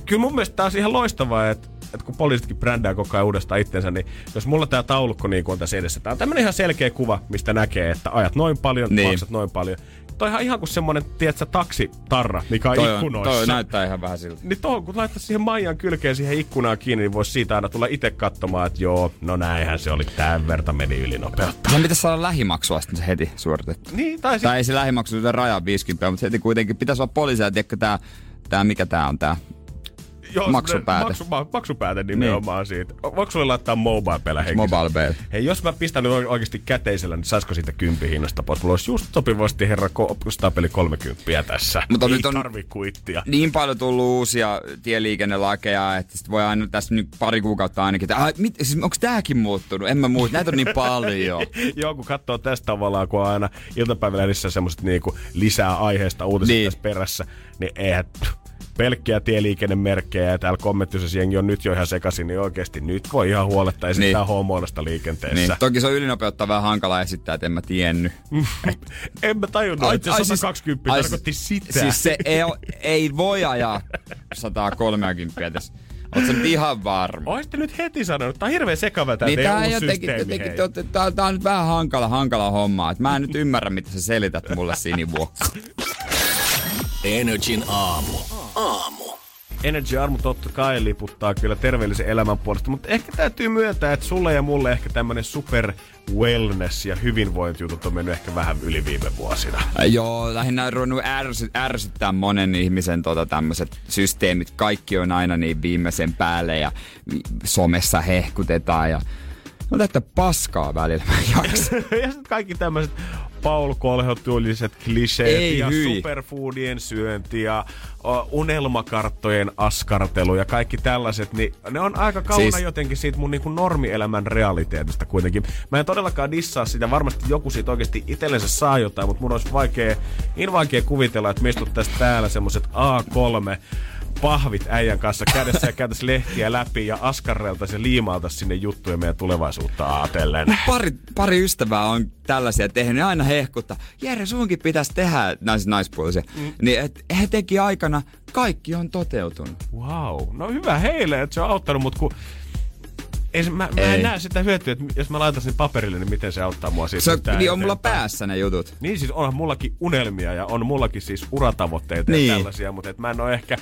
kyllä mun mielestä tää on ihan loistavaa, että että kun poliisitkin brändää koko ajan uudestaan itsensä, niin jos mulla tää taulukko niin on tässä edessä, tää on tämmönen ihan selkeä kuva, mistä näkee, että ajat noin paljon, Niin. maksat noin paljon. Toi ihan, ihan kuin semmonen, tiedätkö, taksitarra, mikä on Toi, on- ikkunoissa. toi näyttää ihan vähän siltä. Niin tohon, kun laittaisi siihen Maijan kylkeen siihen ikkunaan kiinni, niin voisi siitä aina tulla itse katsomaan, että joo, no näinhän se oli, tämän verta meni ylinopeutta. Sen pitäisi saada lähimaksua sitten se heti suoritettu. Niin, tai Tai ei se lähimaksu se raja 50, mutta heti kuitenkin pitäisi olla poliisia, tiedätkö tää, tää mikä tää on tää Joo, maksupääte. Maksu, ma, maksupääte nimenomaan niin. siitä. Voiko sulle laittaa mobile pay Mobile pay. Hei, jos mä pistän nyt oikeasti käteisellä, niin saisiko siitä kympi hinnasta pois? Mulla olisi just sopivasti herra ko- peli 30 tässä. Mutta Ei nyt on- tarvi kuittia. niin paljon tullut uusia tieliikennelakeja, että sit voi aina tässä nyt pari kuukautta ainakin, että "Ai, mit, siis onko tääkin muuttunut? En mä muut, näitä on niin paljon. Joo, kun katsoo tästä tavallaan, kun on aina iltapäivälehdissä semmoiset niinku lisää aiheesta uutiset Niin. niin. tässä perässä, niin eihän pelkkiä tieliikennemerkkejä ja täällä kommenttisessa jengi on nyt jo ihan sekaisin, niin oikeasti nyt voi ihan huoletta esittää Niin. homoilasta liikenteessä. Niin, toki se on ylinopeutta vähän hankala esittää, että en mä tiennyt. en mä tajunnut, että se 120 ai, tarkoitti sitä. Siis se ei, ei voi ajaa 130 tässä. Oletko nyt ihan varma? Oisitte nyt heti sanonut, tää on hirveän sekava tää Niin teidän tää uusi jotenkin, systeemi, jotenkin te tää, tää on nyt vähän hankala, hankala homma. Et mä en nyt ymmärrä, mitä sä selität mulle sinivuokko. Energin aamu. Aamu. Energy Armu totta kai liputtaa kyllä terveellisen elämän puolesta, mutta ehkä täytyy myöntää, että sulle ja mulle ehkä tämmönen super wellness ja hyvinvointijutut on mennyt ehkä vähän yli viime vuosina. Joo, lähinnä on ruvennut ärsy, ärsyttää monen ihmisen tota, tämmöiset systeemit. Kaikki on aina niin viimeisen päälle ja vi- somessa hehkutetaan ja No tätä paskaa välillä mä en jaksa. ja sitten kaikki tämmöiset Paul Kolhotuliset kliseet Ei ja hyi. superfoodien syönti ja unelmakarttojen askartelu ja kaikki tällaiset, niin ne on aika kauna Siis- jotenkin siitä mun niinku normielämän realiteetista kuitenkin. Mä en todellakaan dissaa sitä, varmasti joku siitä oikeasti itsellensä saa jotain, mutta mun olisi vaikea, niin vaikea kuvitella, että me istuttaisiin täällä semmoset A3 pahvit äijän kanssa kädessä ja käytäisiin lehtiä läpi ja askarreltaisiin ja liimaaltaisiin sinne juttuja meidän tulevaisuutta ajatellen. Pari, pari ystävää on tällaisia tehnyt aina hehkuttaa. Jere, sunkin pitäisi tehdä nais, naispuolisia. Mm. Niin et, he teki aikana, kaikki on toteutunut. Wow, no hyvä heille, että se on auttanut, mutta kun ei, mä, mä Ei. en näe sitä hyötyä, että jos mä laitan sen paperille, niin miten se auttaa mua siitä Se, on- niin on mulla eteenpäin. päässä ne jutut. Niin siis onhan mullakin unelmia ja on mullakin siis uratavoitteita Niin. ja tällaisia, mutta et mä en ole ehkä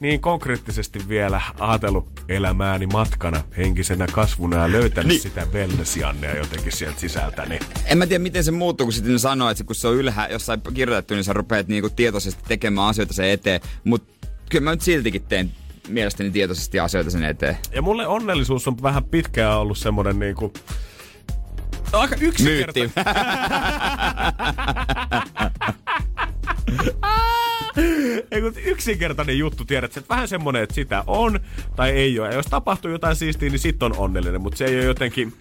niin konkreettisesti vielä ajatellut elämääni matkana henkisenä kasvuna ja löytänyt Niin. niin. sitä wellness-jannea jotenkin sieltä sisältäni. En mä tiedä, miten se muuttuu, kun sitten sanoo, että kun se on ylhää jossain kirjoitettu, niin sä rupeat niinku tietoisesti tekemään asioita sen eteen. Mutta kyllä mä nyt siltikin teen mielestäni tietoisesti asioita sen eteen. Ja mulle onnellisuus on vähän pitkään ollut semmonen niinku... Aika yksinkertainen. Ei kun yksinkertainen juttu, tiedät, että vähän semmonen, että sitä on tai ei ole. Ja jos tapahtuu jotain siistiä, niin sit on onnellinen, mutta se ei ole jotenkin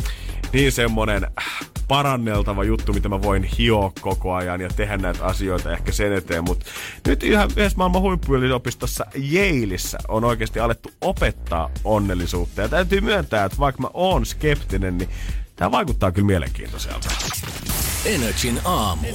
niin semmonen äh, paranneltava juttu, mitä mä voin hioa koko ajan ja tehdä näitä asioita ehkä sen eteen. Mutta nyt ihan yhdessä maailman huippuyliopistossa Yaleissa on oikeasti alettu opettaa onnellisuutta. Ja täytyy myöntää, että vaikka mä oon skeptinen, niin Tämä vaikuttaa kyllä mielenkiintoiselta. Energin aamu.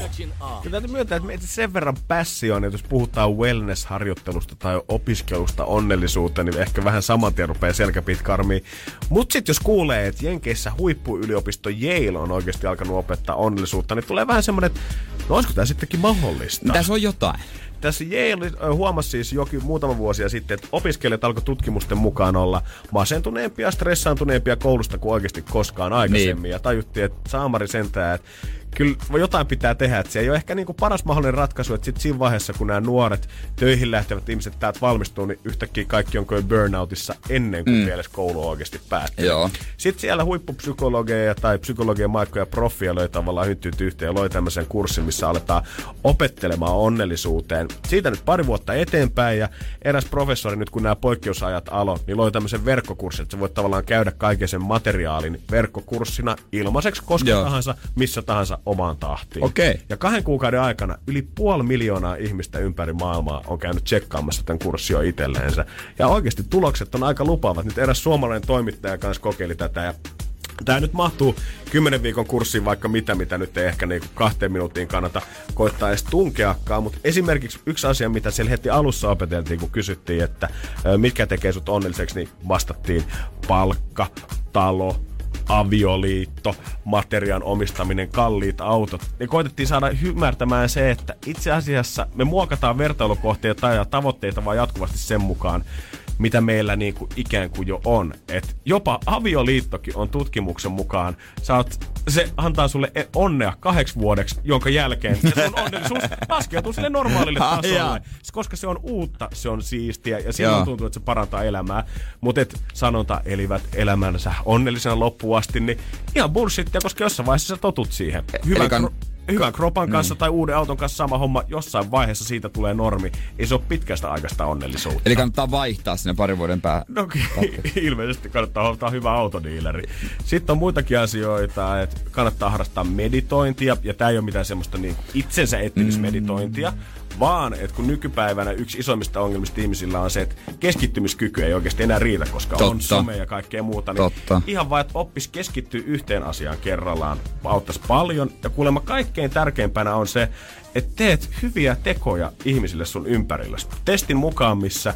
Ja täytyy myöntää, että meitä sen verran pässi on, että jos puhutaan wellness-harjoittelusta tai opiskelusta onnellisuutta, niin ehkä vähän saman tien rupeaa selkäpit karmiin. Mutta sitten jos kuulee, että Jenkeissä huippuyliopisto Yale on oikeasti alkanut opettaa onnellisuutta, niin tulee vähän semmoinen, että no olisiko tämä sittenkin mahdollista? Tässä on jotain. Tässä Yale huomasi siis jokin muutama vuosia sitten, että opiskelijat alkoi tutkimusten mukaan olla masentuneempia, stressaantuneempia koulusta kuin oikeasti koskaan aikaisemmin. Niin. Ja tajuttiin, että saamari sentään, että kyllä jotain pitää tehdä. Että se ei ole ehkä niinku paras mahdollinen ratkaisu, että sit siinä vaiheessa, kun nämä nuoret töihin lähtevät ihmiset täältä valmistuu, niin yhtäkkiä kaikki on kuin burnoutissa ennen kuin mm. vielä koulu oikeasti päättyy. Joo. Sitten siellä huippupsykologeja tai psykologian maikkoja proffia löi tavallaan hyntyyt yhteen ja loi tämmöisen kurssin, missä aletaan opettelemaan onnellisuuteen. Siitä nyt pari vuotta eteenpäin ja eräs professori nyt kun nämä poikkeusajat alo, niin loi tämmöisen verkkokurssin, että sä voit tavallaan käydä kaiken sen materiaalin verkkokurssina ilmaiseksi koska Joo. tahansa, missä tahansa omaan tahtiin. Okei. Ja kahden kuukauden aikana yli puoli miljoonaa ihmistä ympäri maailmaa on käynyt tsekkaamassa tämän kurssia itselleensä. Ja oikeasti tulokset on aika lupaavat. Nyt eräs suomalainen toimittaja kanssa kokeili tätä ja Tämä nyt mahtuu 10 viikon kurssiin vaikka mitä, mitä nyt ei ehkä niinku kahteen minuuttiin kannata koittaa edes tunkeakaan. Mutta esimerkiksi yksi asia, mitä siellä heti alussa opeteltiin, kun kysyttiin, että mitkä tekee sut onnelliseksi, niin vastattiin palkka, talo, avioliitto, materiaan omistaminen, kalliit autot. Niin koitettiin saada ymmärtämään se, että itse asiassa me muokataan vertailukohtia tai tavoitteita vaan jatkuvasti sen mukaan, mitä meillä niin kuin ikään kuin jo on. Et jopa avioliittokin on tutkimuksen mukaan, sä oot, se antaa sulle e- onnea kahdeksi vuodeksi, jonka jälkeen se sun onnellisuus laskeutuu sille normaalille tasolle. jaa. Koska se on uutta, se on siistiä ja silloin Joo. tuntuu, että se parantaa elämää. Mutta et sanonta elivät elämänsä onnellisena loppuun asti, niin ihan bullshittia, koska jossain vaiheessa sä totut siihen. Hyvän, Eli kann- hyvän kropan kanssa tai uuden auton kanssa sama homma, jossain vaiheessa siitä tulee normi. Ei se ole pitkästä aikaista onnellisuutta. Eli kannattaa vaihtaa sinne parin vuoden päähän. No ilmeisesti kannattaa ottaa hyvä autodiileri. Sitten on muitakin asioita, että kannattaa harrastaa meditointia, ja tämä ei ole mitään semmoista niin itsensä etsimismeditointia, vaan että kun nykypäivänä yksi isoimmista ongelmista ihmisillä on se, että keskittymiskyky ei oikeasti enää riitä, koska on Totta. some ja kaikkea muuta, niin Totta. ihan vaan, että oppis keskittyä yhteen asiaan kerrallaan, auttaisi paljon. Ja kuulemma kaikkein tärkeimpänä on se, että teet hyviä tekoja ihmisille sun ympärillä. Testin mukaan, missä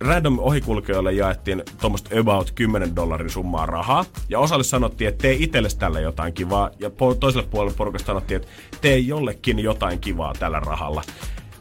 random ohikulkijoille jaettiin tuommoista about 10 dollarin summaa rahaa. Ja osalle sanottiin, että tee itsellesi tällä jotain kivaa. Ja po- toiselle puolelle porukasta sanottiin, että tee jollekin jotain kivaa tällä rahalla.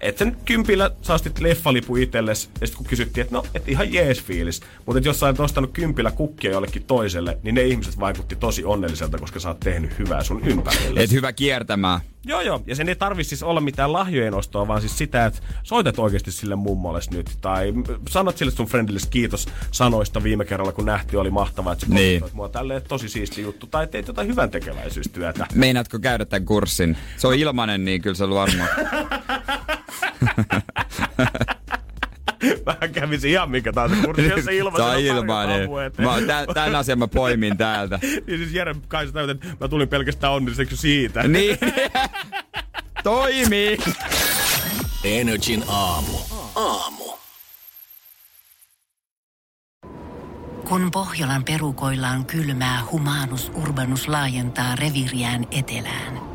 Että sen kympillä saa sitten leffalipu itsellesi, ja sitten kun kysyttiin, että no, et ihan jees fiilis. Mutta jos sä olet ostanut kympillä kukkia jollekin toiselle, niin ne ihmiset vaikutti tosi onnelliselta, koska sä oot tehnyt hyvää sun ympärille. Et hyvä kiertämään. Joo, joo. Ja sen ei tarvi siis olla mitään lahjojen ostoa, vaan siis sitä, että soitat oikeasti sille mummolles nyt. Tai sanot sille sun friendille kiitos sanoista viime kerralla, kun nähtiin, oli mahtavaa, että sä Niin. mua tälleen tosi siisti juttu. Tai teet jotain hyvän tekeväisyystyötä. Meinaatko käydä tämän kurssin? Se on ilmanen, niin kyllä se varmaan. Mä kävisin ihan mikä tahansa kurssi, jos se ilmaisen Se on ilmainen. Mä, tä- tämän asian mä poimin täältä. niin siis Jere Kaisa täytän, että mä tulin pelkästään onnelliseksi siitä. Niin. Toimii. Energin aamu. Aamu. Kun Pohjolan perukoillaan kylmää, humanus urbanus laajentaa reviriään etelään.